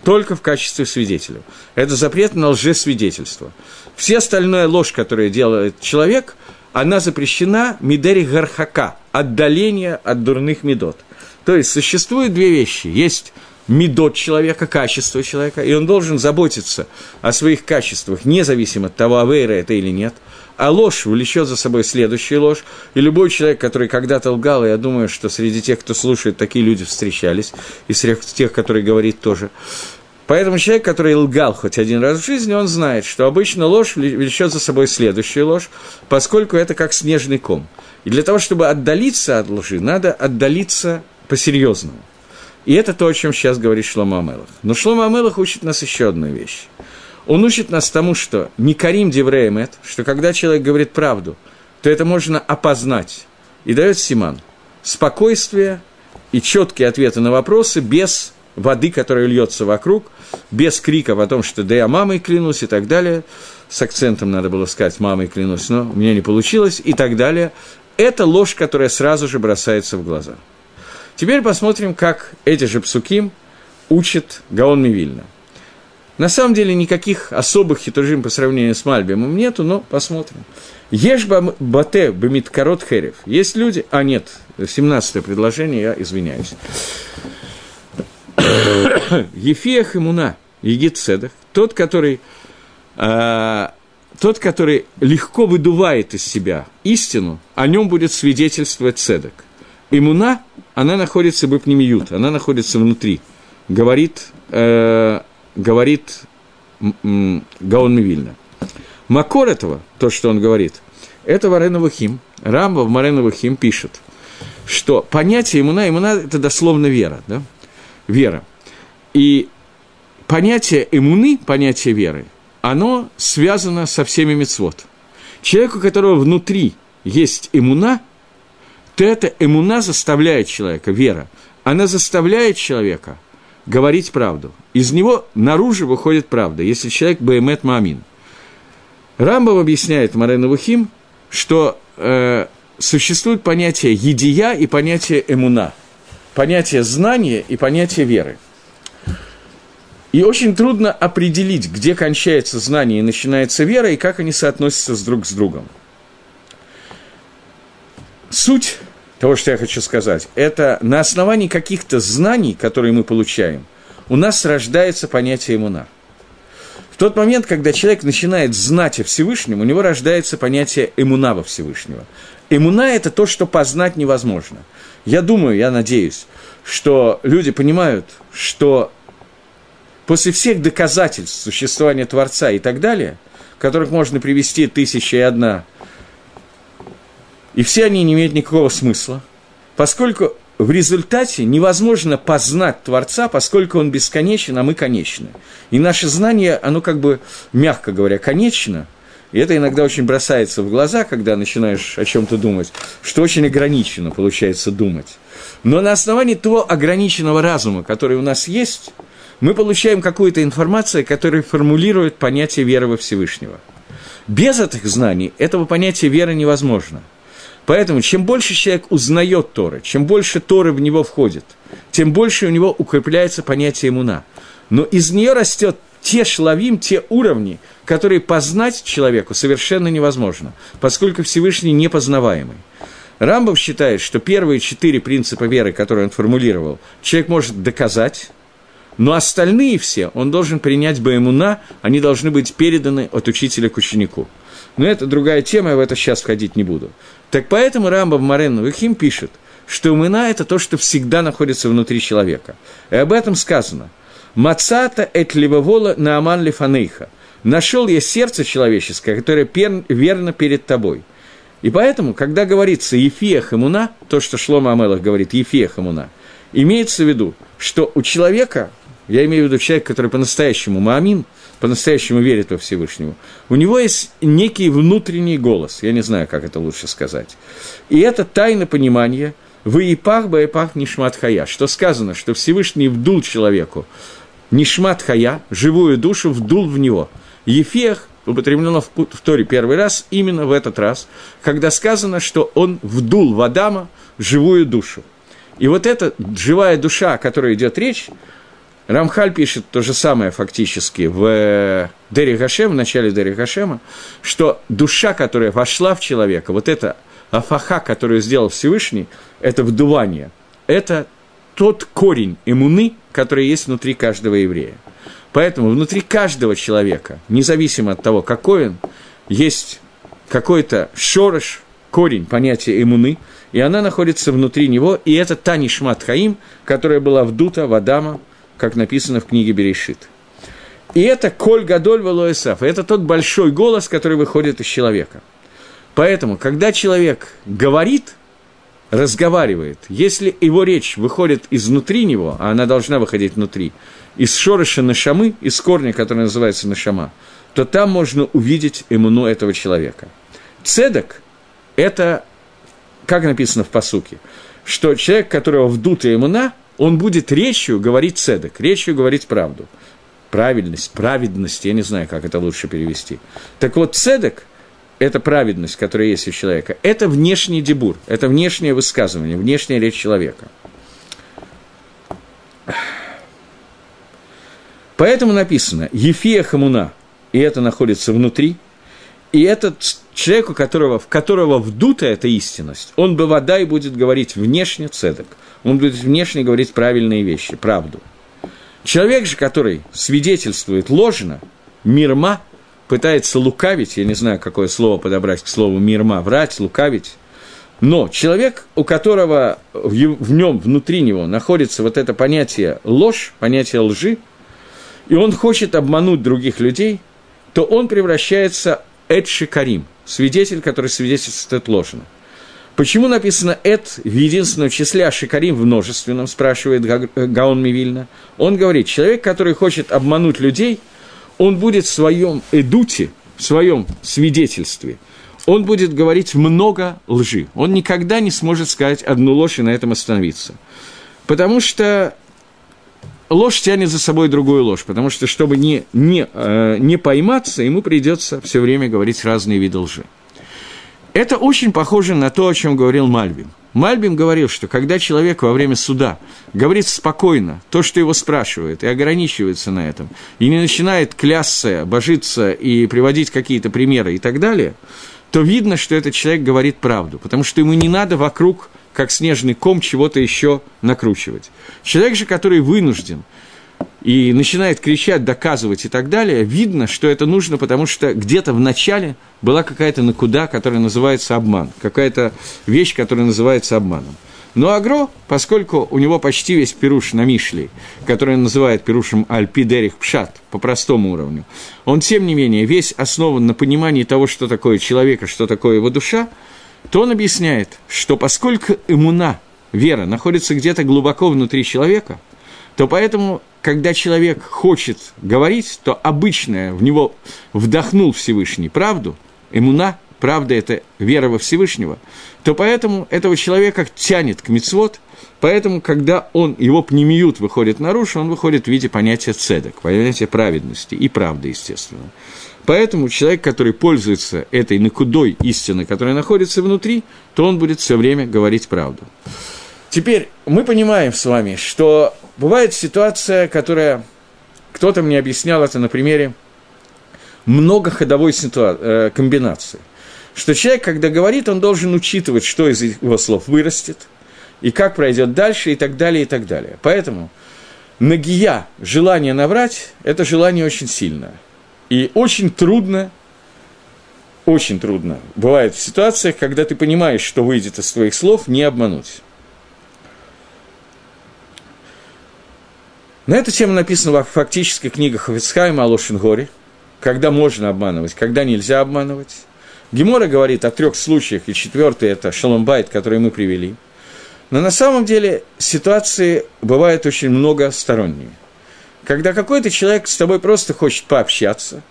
только в качестве свидетеля. Это запрет на лжесвидетельство. Все остальная ложь, которую делает человек, она запрещена мидери гархака, отдаление от дурных медот – то есть существуют две вещи. Есть медот человека, качество человека, и он должен заботиться о своих качествах, независимо от того, авейра это или нет. А ложь влечет за собой следующую ложь. И любой человек, который когда-то лгал, я думаю, что среди тех, кто слушает, такие люди встречались, и среди тех, которые говорит тоже. Поэтому человек, который лгал хоть один раз в жизни, он знает, что обычно ложь влечет за собой следующую ложь, поскольку это как снежный ком. И для того, чтобы отдалиться от лжи, надо отдалиться по-серьезному. И это то, о чем сейчас говорит Шлома Амелах. Но Шлома Амелах учит нас еще одной вещи. Он учит нас тому, что не карим девреем что когда человек говорит правду, то это можно опознать. И дает Симан спокойствие и четкие ответы на вопросы без воды, которая льется вокруг, без криков о том, что да я мамой клянусь и так далее. С акцентом надо было сказать мамой клянусь, но у меня не получилось и так далее. Это ложь, которая сразу же бросается в глаза. Теперь посмотрим, как эти же псуким учат Гаон Мивильна. На самом деле никаких особых хитрожим по сравнению с Мальбимом нету, но посмотрим. Ешь бате бемит корот херев. Есть люди... А, нет, 17 предложение, я извиняюсь. Ефиях имуна, егит седах, тот, который, э, тот, который легко выдувает из себя истину, о нем будет свидетельствовать седок. Имуна она находится бэпнемиют, она находится внутри. Говорит, э, говорит Гаон Мивильна. Макор этого, то, что он говорит, это Варена Хим. Рамба в Марена Хим пишет, что понятие имуна, имуна – это дословно вера, да? Вера. И понятие имуны, понятие веры, оно связано со всеми мецвод. Человек, у которого внутри есть то эта эмуна заставляет человека, вера, она заставляет человека говорить правду. Из него наружу выходит правда, если человек Баэмет Маамин. Рамбов объясняет Марена Вухим, что э, существует понятие едия и понятие эмуна, понятие знания и понятие веры. И очень трудно определить, где кончается знание и начинается вера, и как они соотносятся с друг с другом. Суть того, что я хочу сказать, это на основании каких-то знаний, которые мы получаем, у нас рождается понятие иммуна. В тот момент, когда человек начинает знать о Всевышнем, у него рождается понятие иммуна во Всевышнего. Иммуна – это то, что познать невозможно. Я думаю, я надеюсь, что люди понимают, что после всех доказательств существования Творца и так далее, которых можно привести тысяча и одна и все они не имеют никакого смысла, поскольку в результате невозможно познать Творца, поскольку он бесконечен, а мы конечны. И наше знание, оно как бы, мягко говоря, конечно, и это иногда очень бросается в глаза, когда начинаешь о чем-то думать, что очень ограничено получается думать. Но на основании того ограниченного разума, который у нас есть, мы получаем какую-то информацию, которая формулирует понятие веры во Всевышнего. Без этих знаний этого понятия веры невозможно – Поэтому чем больше человек узнает Торы, чем больше Торы в него входит, тем больше у него укрепляется понятие иммуна. Но из нее растет те шлавим, те уровни, которые познать человеку совершенно невозможно, поскольку Всевышний непознаваемый. Рамбов считает, что первые четыре принципа веры, которые он формулировал, человек может доказать, но остальные все он должен принять Баэмуна, они должны быть переданы от учителя к ученику. Но это другая тема, я в это сейчас входить не буду. Так поэтому Рамбов Марен Вихим пишет, что умына – это то, что всегда находится внутри человека. И об этом сказано. «Мацата эт ливовола нааман лифанейха» – «Нашел я сердце человеческое, которое верно перед тобой». И поэтому, когда говорится «Ефия хамуна», то, что Шлома Амелах говорит «Ефия хамуна», имеется в виду, что у человека, я имею в виду человека, который по-настоящему маамин – по-настоящему верит во Всевышнего, у него есть некий внутренний голос, я не знаю, как это лучше сказать. И это тайна понимания «Вы и пах, ба и пах нишмат хая», что сказано, что Всевышний вдул человеку нишмат хая, живую душу, вдул в него. Ефех употреблено в Торе первый раз именно в этот раз, когда сказано, что он вдул в Адама живую душу. И вот эта живая душа, о которой идет речь, Рамхаль пишет то же самое фактически в Дери Гашем, в начале Дери Гашема, что душа, которая вошла в человека, вот эта афаха, которую сделал Всевышний, это вдувание, это тот корень иммуны, который есть внутри каждого еврея. Поэтому внутри каждого человека, независимо от того, какой он, есть какой-то шорош, корень понятия иммуны, и она находится внутри него, и это та нишмат хаим, которая была вдута в Адама, как написано в книге Берешит. И это Коль Гадоль Валуэсаф. Это тот большой голос, который выходит из человека. Поэтому, когда человек говорит, разговаривает, если его речь выходит изнутри него, а она должна выходить внутри, из шорыша нашамы, из корня, который называется нашама, то там можно увидеть иммуну этого человека. Цедок – это, как написано в посуке, что человек, которого вдута иммуна, он будет речью говорить цедок, речью говорить правду. Правильность, праведность, я не знаю, как это лучше перевести. Так вот, цедок – это праведность, которая есть у человека, это внешний дебур, это внешнее высказывание, внешняя речь человека. Поэтому написано «Ефия хамуна», и это находится внутри, и этот человек, у которого, в которого вдута эта истинность, он бы вода и будет говорить внешне цедок – он будет внешне говорить правильные вещи, правду. Человек же, который свидетельствует ложно, мирма, пытается лукавить, я не знаю, какое слово подобрать к слову мирма, врать, лукавить, но человек, у которого в нем, внутри него находится вот это понятие ложь, понятие лжи, и он хочет обмануть других людей, то он превращается Эдши Карим, свидетель, который свидетельствует ложно. Почему написано «эт» в единственном числе, а «шикарим» в множественном, спрашивает Гаон Мивильна. Он говорит, человек, который хочет обмануть людей, он будет в своем эдуте, в своем свидетельстве, он будет говорить много лжи. Он никогда не сможет сказать одну ложь и на этом остановиться. Потому что ложь тянет за собой другую ложь, потому что, чтобы не, не, э, не пойматься, ему придется все время говорить разные виды лжи. Это очень похоже на то, о чем говорил Мальбим. Мальбим говорил, что когда человек во время суда говорит спокойно то, что его спрашивают, и ограничивается на этом, и не начинает клясться, божиться и приводить какие-то примеры и так далее, то видно, что этот человек говорит правду, потому что ему не надо вокруг, как снежный ком, чего-то еще накручивать. Человек же, который вынужден и начинает кричать, доказывать и так далее, видно, что это нужно, потому что где-то в начале была какая-то накуда, которая называется обман, какая-то вещь, которая называется обманом. Но Агро, поскольку у него почти весь пируш на Мишле, который он называет пирушем Альпидерих Пшат, по простому уровню, он, тем не менее, весь основан на понимании того, что такое человека, что такое его душа, то он объясняет, что поскольку иммуна, вера, находится где-то глубоко внутри человека, то поэтому когда человек хочет говорить, то обычное в него вдохнул Всевышний правду, имуна, правда – это вера во Всевышнего, то поэтому этого человека тянет к мицвод, поэтому, когда он, его пнемиют выходит наружу, он выходит в виде понятия цедок, понятия праведности и правды, естественно. Поэтому человек, который пользуется этой накудой истины, которая находится внутри, то он будет все время говорить правду. Теперь мы понимаем с вами, что бывает ситуация, которая... Кто-то мне объяснял это на примере многоходовой ситуа... Э, комбинации. Что человек, когда говорит, он должен учитывать, что из его слов вырастет, и как пройдет дальше, и так далее, и так далее. Поэтому нагия, желание наврать, это желание очень сильное. И очень трудно, очень трудно бывает в ситуациях, когда ты понимаешь, что выйдет из твоих слов, не обмануть. На эту тему написано в фактически книга Хавицхайма о Лошенгоре, когда можно обманывать, когда нельзя обманывать. Гемора говорит о трех случаях, и четвертый – это Шаломбайт, который мы привели. Но на самом деле ситуации бывают очень многосторонние. Когда какой-то человек с тобой просто хочет пообщаться,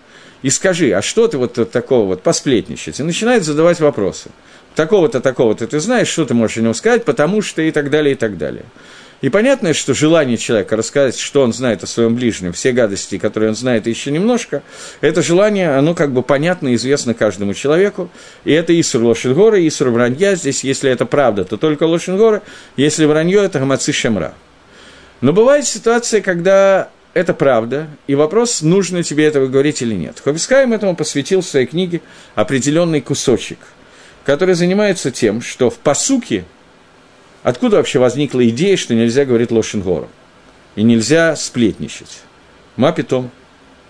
и скажи, а что ты вот такого вот посплетничать, и начинает задавать вопросы. Такого-то, такого-то ты знаешь, что ты можешь о нем сказать, потому что и так далее, и так далее. И понятно, что желание человека рассказать, что он знает о своем ближнем, все гадости, которые он знает еще немножко, это желание, оно как бы понятно и известно каждому человеку. И это Исур Лошенгора, Исур Вранья. Здесь, если это правда, то только Лошенгора, если вранье, это Гамаци Шемра. Но бывает ситуация, когда это правда, и вопрос, нужно тебе этого говорить или нет. Хобискаем этому посвятил в своей книге определенный кусочек, который занимается тем, что в посуке Откуда вообще возникла идея, что нельзя говорить Лошенгору? И нельзя сплетничать? Мапитом.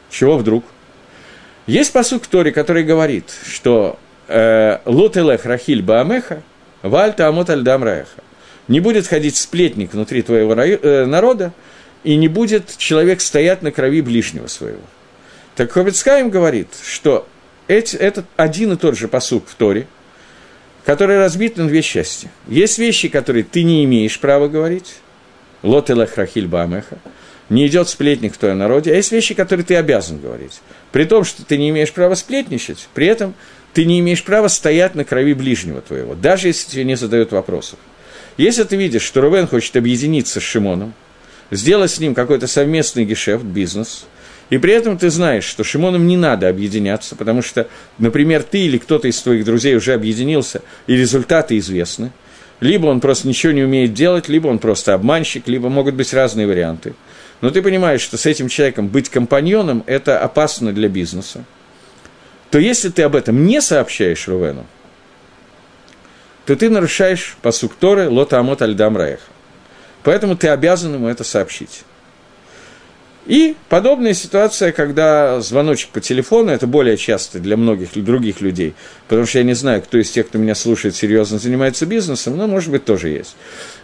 Чего вдруг? Есть посуд в который говорит, что э, «Лотелех рахиль баамеха, вальта амот альдам раеха». Не будет ходить сплетник внутри твоего э, народа, и не будет человек стоять на крови ближнего своего. Так Хоббитскайм говорит, что эти, этот один и тот же посуд в Торе – который разбит на две части. Есть вещи, которые ты не имеешь права говорить, лот и бамеха, не идет сплетник в твоем народе, а есть вещи, которые ты обязан говорить. При том, что ты не имеешь права сплетничать, при этом ты не имеешь права стоять на крови ближнего твоего, даже если тебе не задают вопросов. Если ты видишь, что Рувен хочет объединиться с Шимоном, сделать с ним какой-то совместный гешефт, бизнес, и при этом ты знаешь, что Шимоном не надо объединяться, потому что, например, ты или кто-то из твоих друзей уже объединился, и результаты известны. Либо он просто ничего не умеет делать, либо он просто обманщик, либо могут быть разные варианты. Но ты понимаешь, что с этим человеком быть компаньоном – это опасно для бизнеса. То если ты об этом не сообщаешь Рувену, то ты нарушаешь посук Торы лота амот альдам раеха. Поэтому ты обязан ему это сообщить. И подобная ситуация, когда звоночек по телефону, это более часто для многих других людей, потому что я не знаю, кто из тех, кто меня слушает, серьезно занимается бизнесом, но, может быть, тоже есть.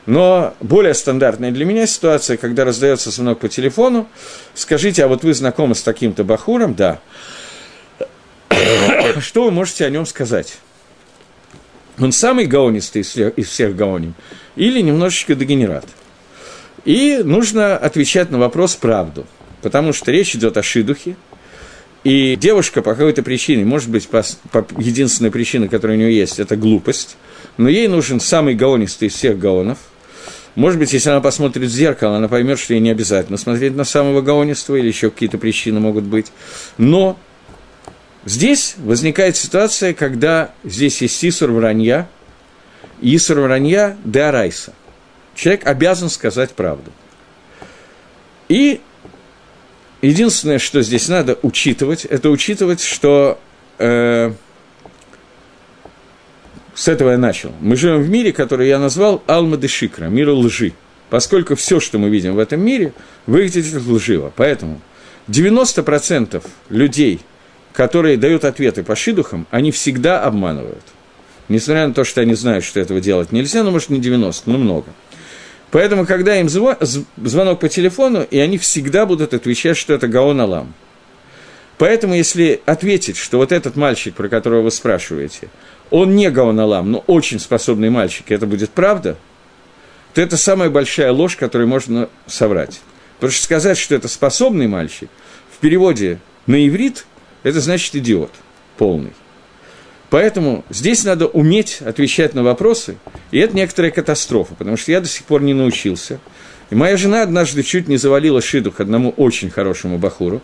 Но более стандартная для меня ситуация, когда раздается звонок по телефону, скажите, а вот вы знакомы с таким-то бахуром? Да. Что вы можете о нем сказать? Он самый гаонистый из всех, из всех гаоним или немножечко дегенерат – и нужно отвечать на вопрос правду, потому что речь идет о шидухе, и девушка по какой-то причине, может быть, по, по единственной причине, которая у нее есть, это глупость, но ей нужен самый гаонистый из всех гаонов, Может быть, если она посмотрит в зеркало, она поймет, что ей не обязательно смотреть на самого гаонистого, или еще какие-то причины могут быть. Но здесь возникает ситуация, когда здесь есть сисур вранья, исур вранья де. Человек обязан сказать правду. И единственное, что здесь надо учитывать, это учитывать, что э, с этого я начал. Мы живем в мире, который я назвал Алма де Шикра, мир лжи. Поскольку все, что мы видим в этом мире, выглядит лживо. Поэтому 90% людей, которые дают ответы по шидухам, они всегда обманывают. Несмотря на то, что они знают, что этого делать нельзя, ну, может, не 90, но много. Поэтому, когда им звонок по телефону, и они всегда будут отвечать, что это Гаон Алам. Поэтому, если ответить, что вот этот мальчик, про которого вы спрашиваете, он не Гаон Алам, но очень способный мальчик, и это будет правда, то это самая большая ложь, которую можно соврать. Потому что сказать, что это способный мальчик, в переводе на иврит, это значит идиот полный. Поэтому здесь надо уметь отвечать на вопросы, и это некоторая катастрофа, потому что я до сих пор не научился. И моя жена однажды чуть не завалила шидух одному очень хорошему бахуру.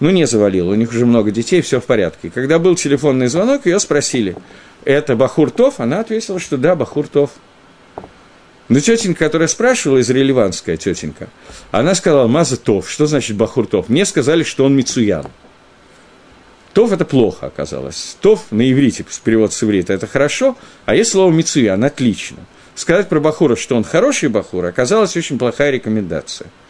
Ну, не завалила, у них уже много детей, все в порядке. Когда был телефонный звонок, ее спросили, это Бахур Тов? Она ответила, что да, Бахур Тов. Но тетенька, которая спрашивала, израильванская тетенька, она сказала, Маза Тов, что значит Бахур Тов? Мне сказали, что он Мицуян. Тов – это плохо оказалось. Тов на иврите, перевод с иврита – это хорошо, а есть слово Мицуян – отлично. Сказать про Бахура, что он хороший Бахур, оказалась очень плохая рекомендация –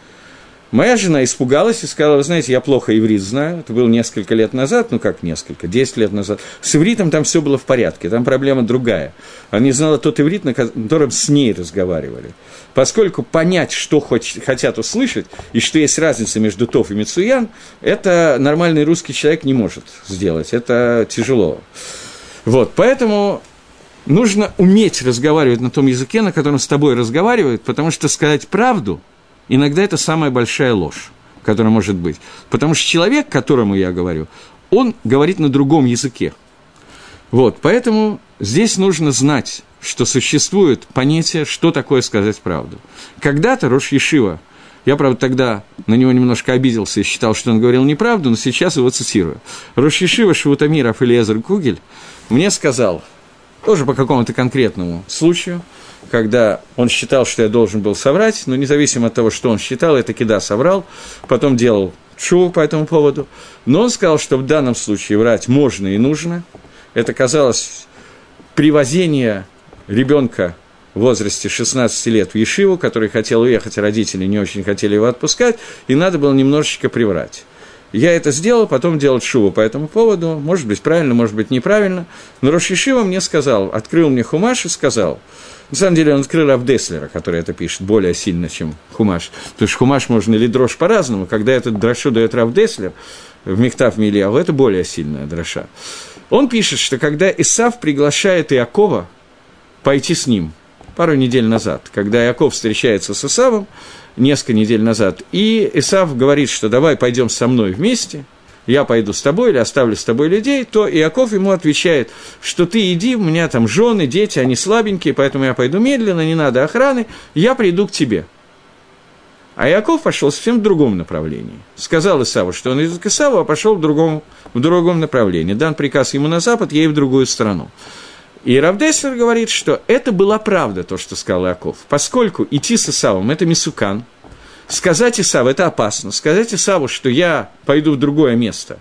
Моя жена испугалась и сказала, вы знаете, я плохо иврит знаю, это было несколько лет назад, ну как несколько, 10 лет назад. С ивритом там все было в порядке, там проблема другая. Она не знала тот иврит, на котором с ней разговаривали. Поскольку понять, что хотят услышать, и что есть разница между Тов и Мицуян, это нормальный русский человек не может сделать, это тяжело. Вот, поэтому нужно уметь разговаривать на том языке, на котором с тобой разговаривают, потому что сказать правду – Иногда это самая большая ложь, которая может быть. Потому что человек, которому я говорю, он говорит на другом языке. Вот, поэтому здесь нужно знать, что существует понятие, что такое сказать правду. Когда-то Рош Ешива, я, правда, тогда на него немножко обиделся и считал, что он говорил неправду, но сейчас его цитирую. Рош Ешива Швутамиров Элиезер Кугель мне сказал, тоже по какому-то конкретному случаю – когда он считал, что я должен был соврать, но независимо от того, что он считал, я таки да, соврал, потом делал шоу по этому поводу. Но он сказал, что в данном случае врать можно и нужно. Это казалось привозение ребенка в возрасте 16 лет в Ешиву, который хотел уехать, а родители не очень хотели его отпускать, и надо было немножечко приврать. Я это сделал, потом делал шуву по этому поводу, может быть, правильно, может быть, неправильно, но Рошишива мне сказал, открыл мне хумаш и сказал – на самом деле он открыл Равдеслера, который это пишет более сильно, чем Хумаш. Потому что Хумаш можно или дрожь по-разному. Когда этот дрошу дает Равдеслер в Мехтав Мильяву, это более сильная дроша. Он пишет, что когда Исав приглашает Иакова пойти с ним, пару недель назад, когда Иаков встречается с Исавом, несколько недель назад, и Исав говорит, что давай пойдем со мной вместе – я пойду с тобой или оставлю с тобой людей, то Иаков ему отвечает, что ты иди, у меня там жены, дети, они слабенькие, поэтому я пойду медленно, не надо охраны, я приду к тебе. А Иаков пошел совсем в другом направлении. Сказал Исаву, что он идет к Исаву, а пошел в другом, в другом направлении. Дан приказ ему на запад, ей в другую страну. И Равдеслер говорит, что это была правда, то, что сказал Иаков, поскольку идти с Исавом – это мисукан, сказать Исаву, это опасно, сказать Исаву, что я пойду в другое место,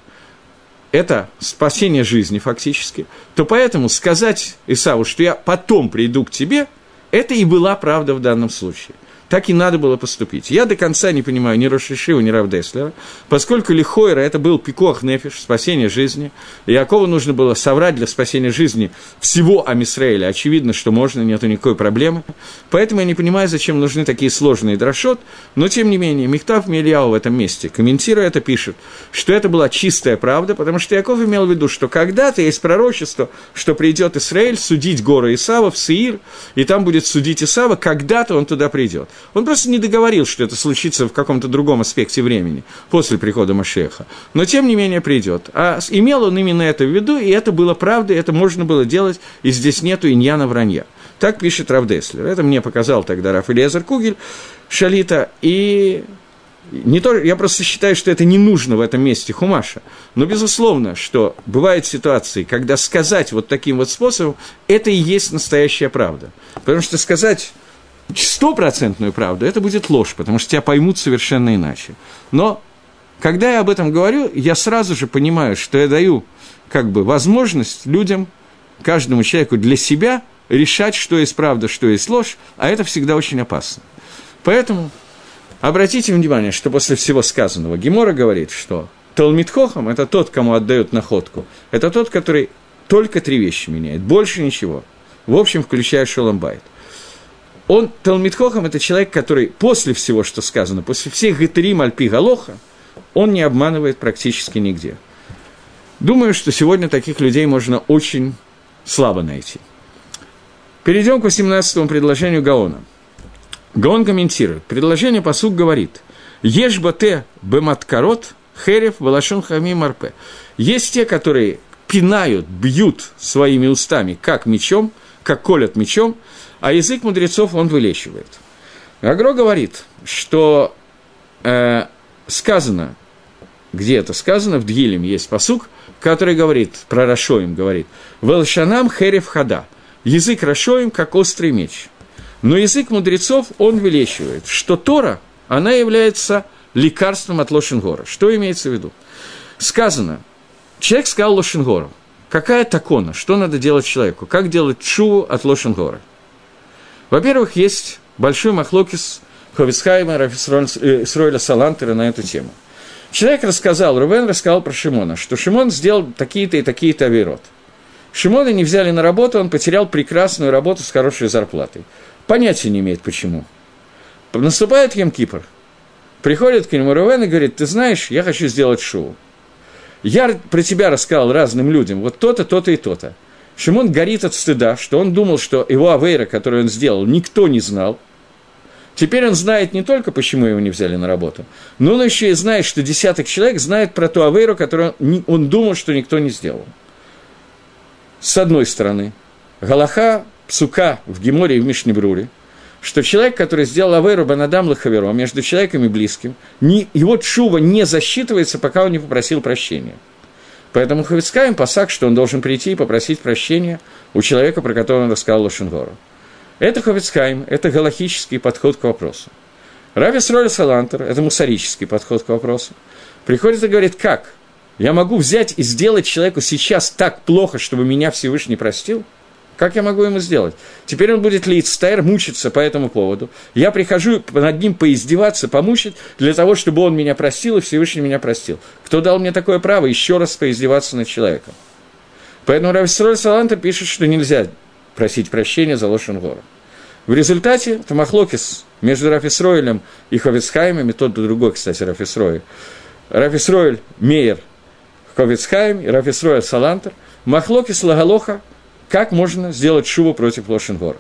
это спасение жизни фактически, то поэтому сказать Исаву, что я потом приду к тебе, это и была правда в данном случае – так и надо было поступить. Я до конца не понимаю ни Рошишива, ни Равдеслера, поскольку Лихойра это был пикох нефиш, спасение жизни. Якову нужно было соврать для спасения жизни всего Амисраэля. Очевидно, что можно, нету никакой проблемы. Поэтому я не понимаю, зачем нужны такие сложные дрошот, но тем не менее, Михтав Мельяу в этом месте, комментируя это, пишет, что это была чистая правда, потому что Яков имел в виду, что когда-то есть пророчество, что придет Израиль судить горы Исава в Сеир, и там будет судить Исава, когда-то он туда придет. Он просто не договорил, что это случится в каком-то другом аспекте времени, после прихода Машеха. Но, тем не менее, придет. А имел он именно это в виду, и это было правдой, это можно было делать, и здесь нету иньяна вранья. Так пишет Равдеслер. Это мне показал тогда Раф Илиазар Кугель, Шалита, и не то, я просто считаю, что это не нужно в этом месте Хумаша. Но, безусловно, что бывают ситуации, когда сказать вот таким вот способом, это и есть настоящая правда. Потому что сказать стопроцентную правду, это будет ложь, потому что тебя поймут совершенно иначе. Но когда я об этом говорю, я сразу же понимаю, что я даю как бы возможность людям, каждому человеку для себя решать, что есть правда, что есть ложь, а это всегда очень опасно. Поэтому обратите внимание, что после всего сказанного Гемора говорит, что Талмитхохам – это тот, кому отдают находку, это тот, который только три вещи меняет, больше ничего. В общем, включая Шоламбайт. Он, Талмитхохам, это человек, который после всего, что сказано, после всех Гетерим Альпи Галоха, он не обманывает практически нигде. Думаю, что сегодня таких людей можно очень слабо найти. Перейдем к 18 предложению Гаона. Гаон комментирует. Предложение посуг говорит. Ешь бате бематкарот херев балашон хами марпе. Есть те, которые пинают, бьют своими устами, как мечом, как колят мечом, а язык мудрецов он вылечивает. Агро говорит, что э, сказано, где это сказано, в Дгилем есть посук, который говорит, про Рашоим говорит, «Велшанам херев хада» – язык Рашоим, как острый меч. Но язык мудрецов, он вылечивает, что Тора, она является лекарством от Лошенгора. Что имеется в виду? Сказано, человек сказал Лошенгору, какая такона, что надо делать человеку, как делать чуву от Лошенгора. Во-первых, есть большой махлокис Ховицхайма, Исроиля Салантера на эту тему. Человек рассказал, Рувен рассказал про Шимона, что Шимон сделал такие-то и такие-то авирот – Шимона не взяли на работу, он потерял прекрасную работу с хорошей зарплатой. Понятия не имеет, почему. Наступает Емкипр. Приходит к нему Рувен и говорит, ты знаешь, я хочу сделать шоу. Я про тебя рассказал разным людям, вот то-то, то-то и то-то. Шимон горит от стыда, что он думал, что его авейра, который он сделал, никто не знал. Теперь он знает не только, почему его не взяли на работу, но он еще и знает, что десяток человек знает про ту авейру, которую он, он думал, что никто не сделал с одной стороны, Галаха, Псука в Геморе и в Мишнебруре, что человек, который сделал Аверу Банадам Лахаверо между человеком и близким, не, его чува не засчитывается, пока он не попросил прощения. Поэтому Хавицкаем посак, что он должен прийти и попросить прощения у человека, про которого он рассказал Лошенгору. Это Хавицкаем, это галахический подход к вопросу. Равис Роля Салантер – это мусорический подход к вопросу. Приходит и говорит, как? Я могу взять и сделать человеку сейчас так плохо, чтобы меня Всевышний простил? Как я могу ему сделать? Теперь он будет лейцтайр мучиться по этому поводу. Я прихожу над ним поиздеваться, помучить, для того, чтобы он меня простил, и Всевышний меня простил. Кто дал мне такое право еще раз поиздеваться над человеком? Поэтому Рависроль Саланта пишет, что нельзя просить прощения за Лошенгора. В результате Тамахлокис между Рафисроилем и Ховицхаймом, и тот и другой, кстати, Рафисроиль, Рафисроиль Мейер – Ковицхайм и Рафисроя Салантер, Махлоки Слагалоха, как можно сделать шуву против Лошенгора.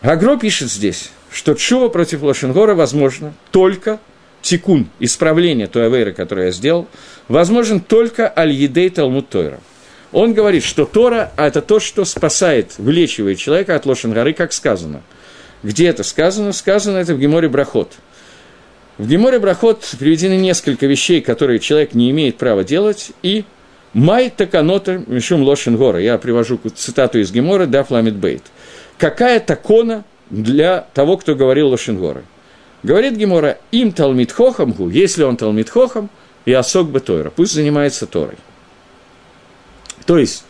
Агро пишет здесь, что шува против Лошенгора возможно только тикун, исправление той аверы, которую я сделал, возможен только аль-едей Талмуд Тойра. Он говорит, что Тора – это то, что спасает, вылечивает человека от Лошенгоры, как сказано. Где это сказано? Сказано это в Геморе Брахот – в Геморе Брахот приведены несколько вещей, которые человек не имеет права делать, и «Май таканота мишум лошен гора». Я привожу цитату из Гемора «Да фламит бейт». Какая такона для того, кто говорил лошен гора? Говорит Гемора, им талмит хохамгу, если он талмит хохам, и осок бы тойра, пусть занимается Торой. То есть,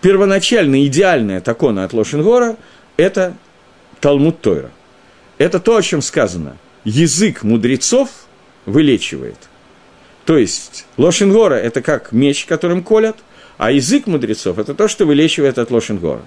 первоначально идеальная такона от Лошенгора – это Талмуд Тойра. Это то, о чем сказано – язык мудрецов вылечивает. То есть лошенгора – это как меч, которым колят, а язык мудрецов – это то, что вылечивает от лошенгора.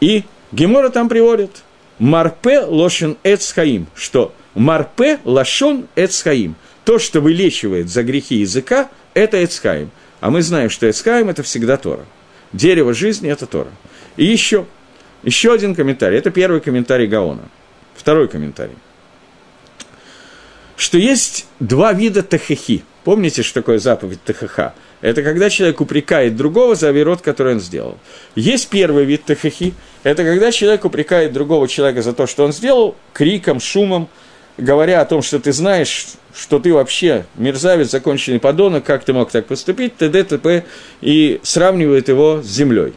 И Гемора там приводит «Марпе лошен эцхаим», что «Марпе лашон эцхаим», то, что вылечивает за грехи языка, это эцхаим. А мы знаем, что эцхаим – это всегда Тора. Дерево жизни – это Тора. И еще, еще один комментарий. Это первый комментарий Гаона. Второй комментарий – что есть два вида тахихи. Помните, что такое заповедь тахаха? Это когда человек упрекает другого за авирот, который он сделал. Есть первый вид тахахи. Это когда человек упрекает другого человека за то, что он сделал, криком, шумом, говоря о том, что ты знаешь, что ты вообще мерзавец, законченный подонок, как ты мог так поступить, т.д. т.п. и сравнивает его с землей.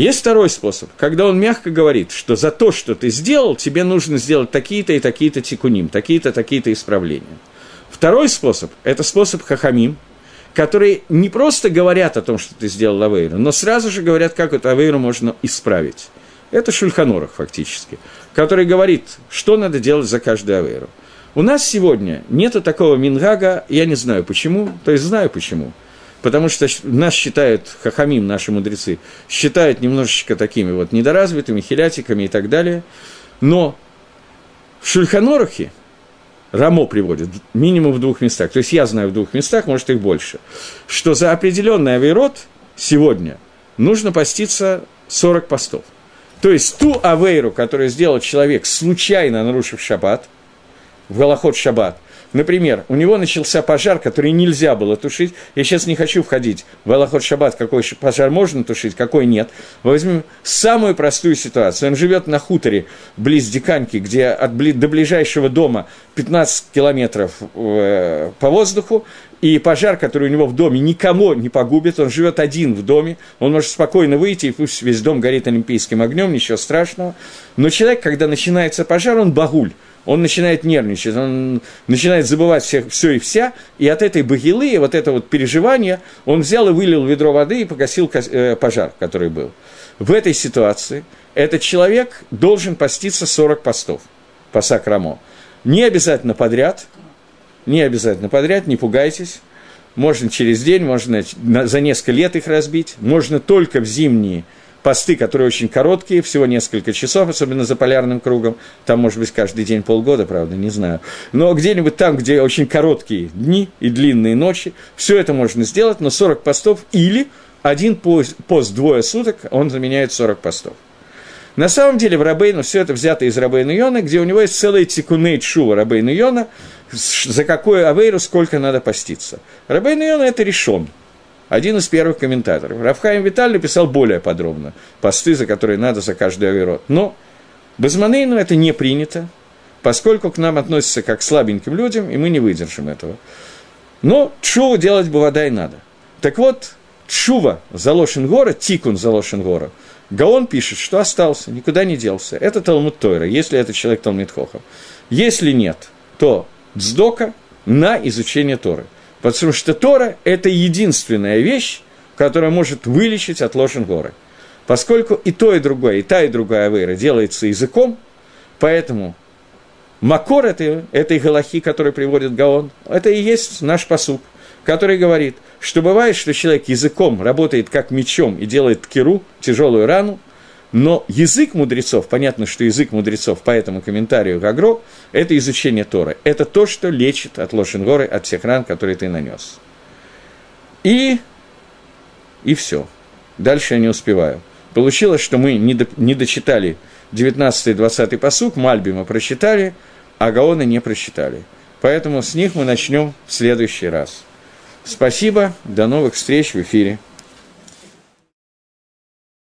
Есть второй способ, когда он мягко говорит, что за то, что ты сделал, тебе нужно сделать такие-то и такие-то тикуним, такие-то, такие-то исправления. Второй способ – это способ хахамим, которые не просто говорят о том, что ты сделал Авейру, но сразу же говорят, как эту Авейру можно исправить. Это Шульханорах фактически, который говорит, что надо делать за каждую Авейру. У нас сегодня нету такого Мингага, я не знаю почему, то есть знаю почему. Потому что нас считают, хахамим, наши мудрецы, считают немножечко такими вот недоразвитыми, хилятиками и так далее. Но в Шульханорахе Рамо приводит, минимум в двух местах. То есть я знаю в двух местах, может их больше. Что за определенный авейрот сегодня нужно поститься 40 постов. То есть ту авейру, которую сделал человек, случайно нарушив шаббат, в Галахот шаббат, Например, у него начался пожар, который нельзя было тушить. Я сейчас не хочу входить в Аллахот Шаббат, какой пожар можно тушить, какой нет. Возьмем самую простую ситуацию. Он живет на хуторе близ Диканьки, где от, до ближайшего дома 15 километров э, по воздуху, и пожар, который у него в доме, никому не погубит, он живет один в доме, он может спокойно выйти, и пусть весь дом горит олимпийским огнем, ничего страшного. Но человек, когда начинается пожар, он багуль, он начинает нервничать, он начинает забывать всех, все и вся, и от этой багилы, вот этого вот переживания, он взял и вылил ведро воды и погасил э, пожар, который был. В этой ситуации этот человек должен поститься 40 постов по сакрамо. Не обязательно подряд, не обязательно подряд, не пугайтесь. Можно через день, можно за несколько лет их разбить, можно только в зимние посты, которые очень короткие, всего несколько часов, особенно за полярным кругом. Там, может быть, каждый день полгода, правда, не знаю. Но где-нибудь там, где очень короткие дни и длинные ночи, все это можно сделать, но 40 постов или один пост, пост двое суток, он заменяет 40 постов. На самом деле в Рабейну все это взято из Рабейна Йона, где у него есть целый тикуней шува Рабейна Йона, за какую авейру сколько надо поститься. Рабейн Йона это решен – один из первых комментаторов. Равхаим Виталь написал более подробно посты, за которые надо за каждый авирот. Но Безманейну это не принято, поскольку к нам относятся как к слабеньким людям, и мы не выдержим этого. Но чуву делать бы вода надо. Так вот, чува Залошин гора, тикун Залошин гора, Гаон пишет, что остался, никуда не делся. Это Талмуд Тойра, если это человек Талмит Хохов. Если нет, то дздока на изучение Торы. Потому что Тора – это единственная вещь, которая может вылечить от ложен горы. Поскольку и то, и другое, и та, и другая вера делается языком, поэтому Макор этой, этой галахи, который приводит Гаон, это и есть наш посук, который говорит, что бывает, что человек языком работает как мечом и делает киру, тяжелую рану – но язык мудрецов, понятно, что язык мудрецов по этому комментарию Гагро, это изучение Торы. Это то, что лечит от Лошенгоры, от всех ран, которые ты нанес. И, и все. Дальше я не успеваю. Получилось, что мы не, до, не дочитали 19 и 20 посук, Мальбима прочитали, а Гаона не прочитали. Поэтому с них мы начнем в следующий раз. Спасибо, до новых встреч в эфире.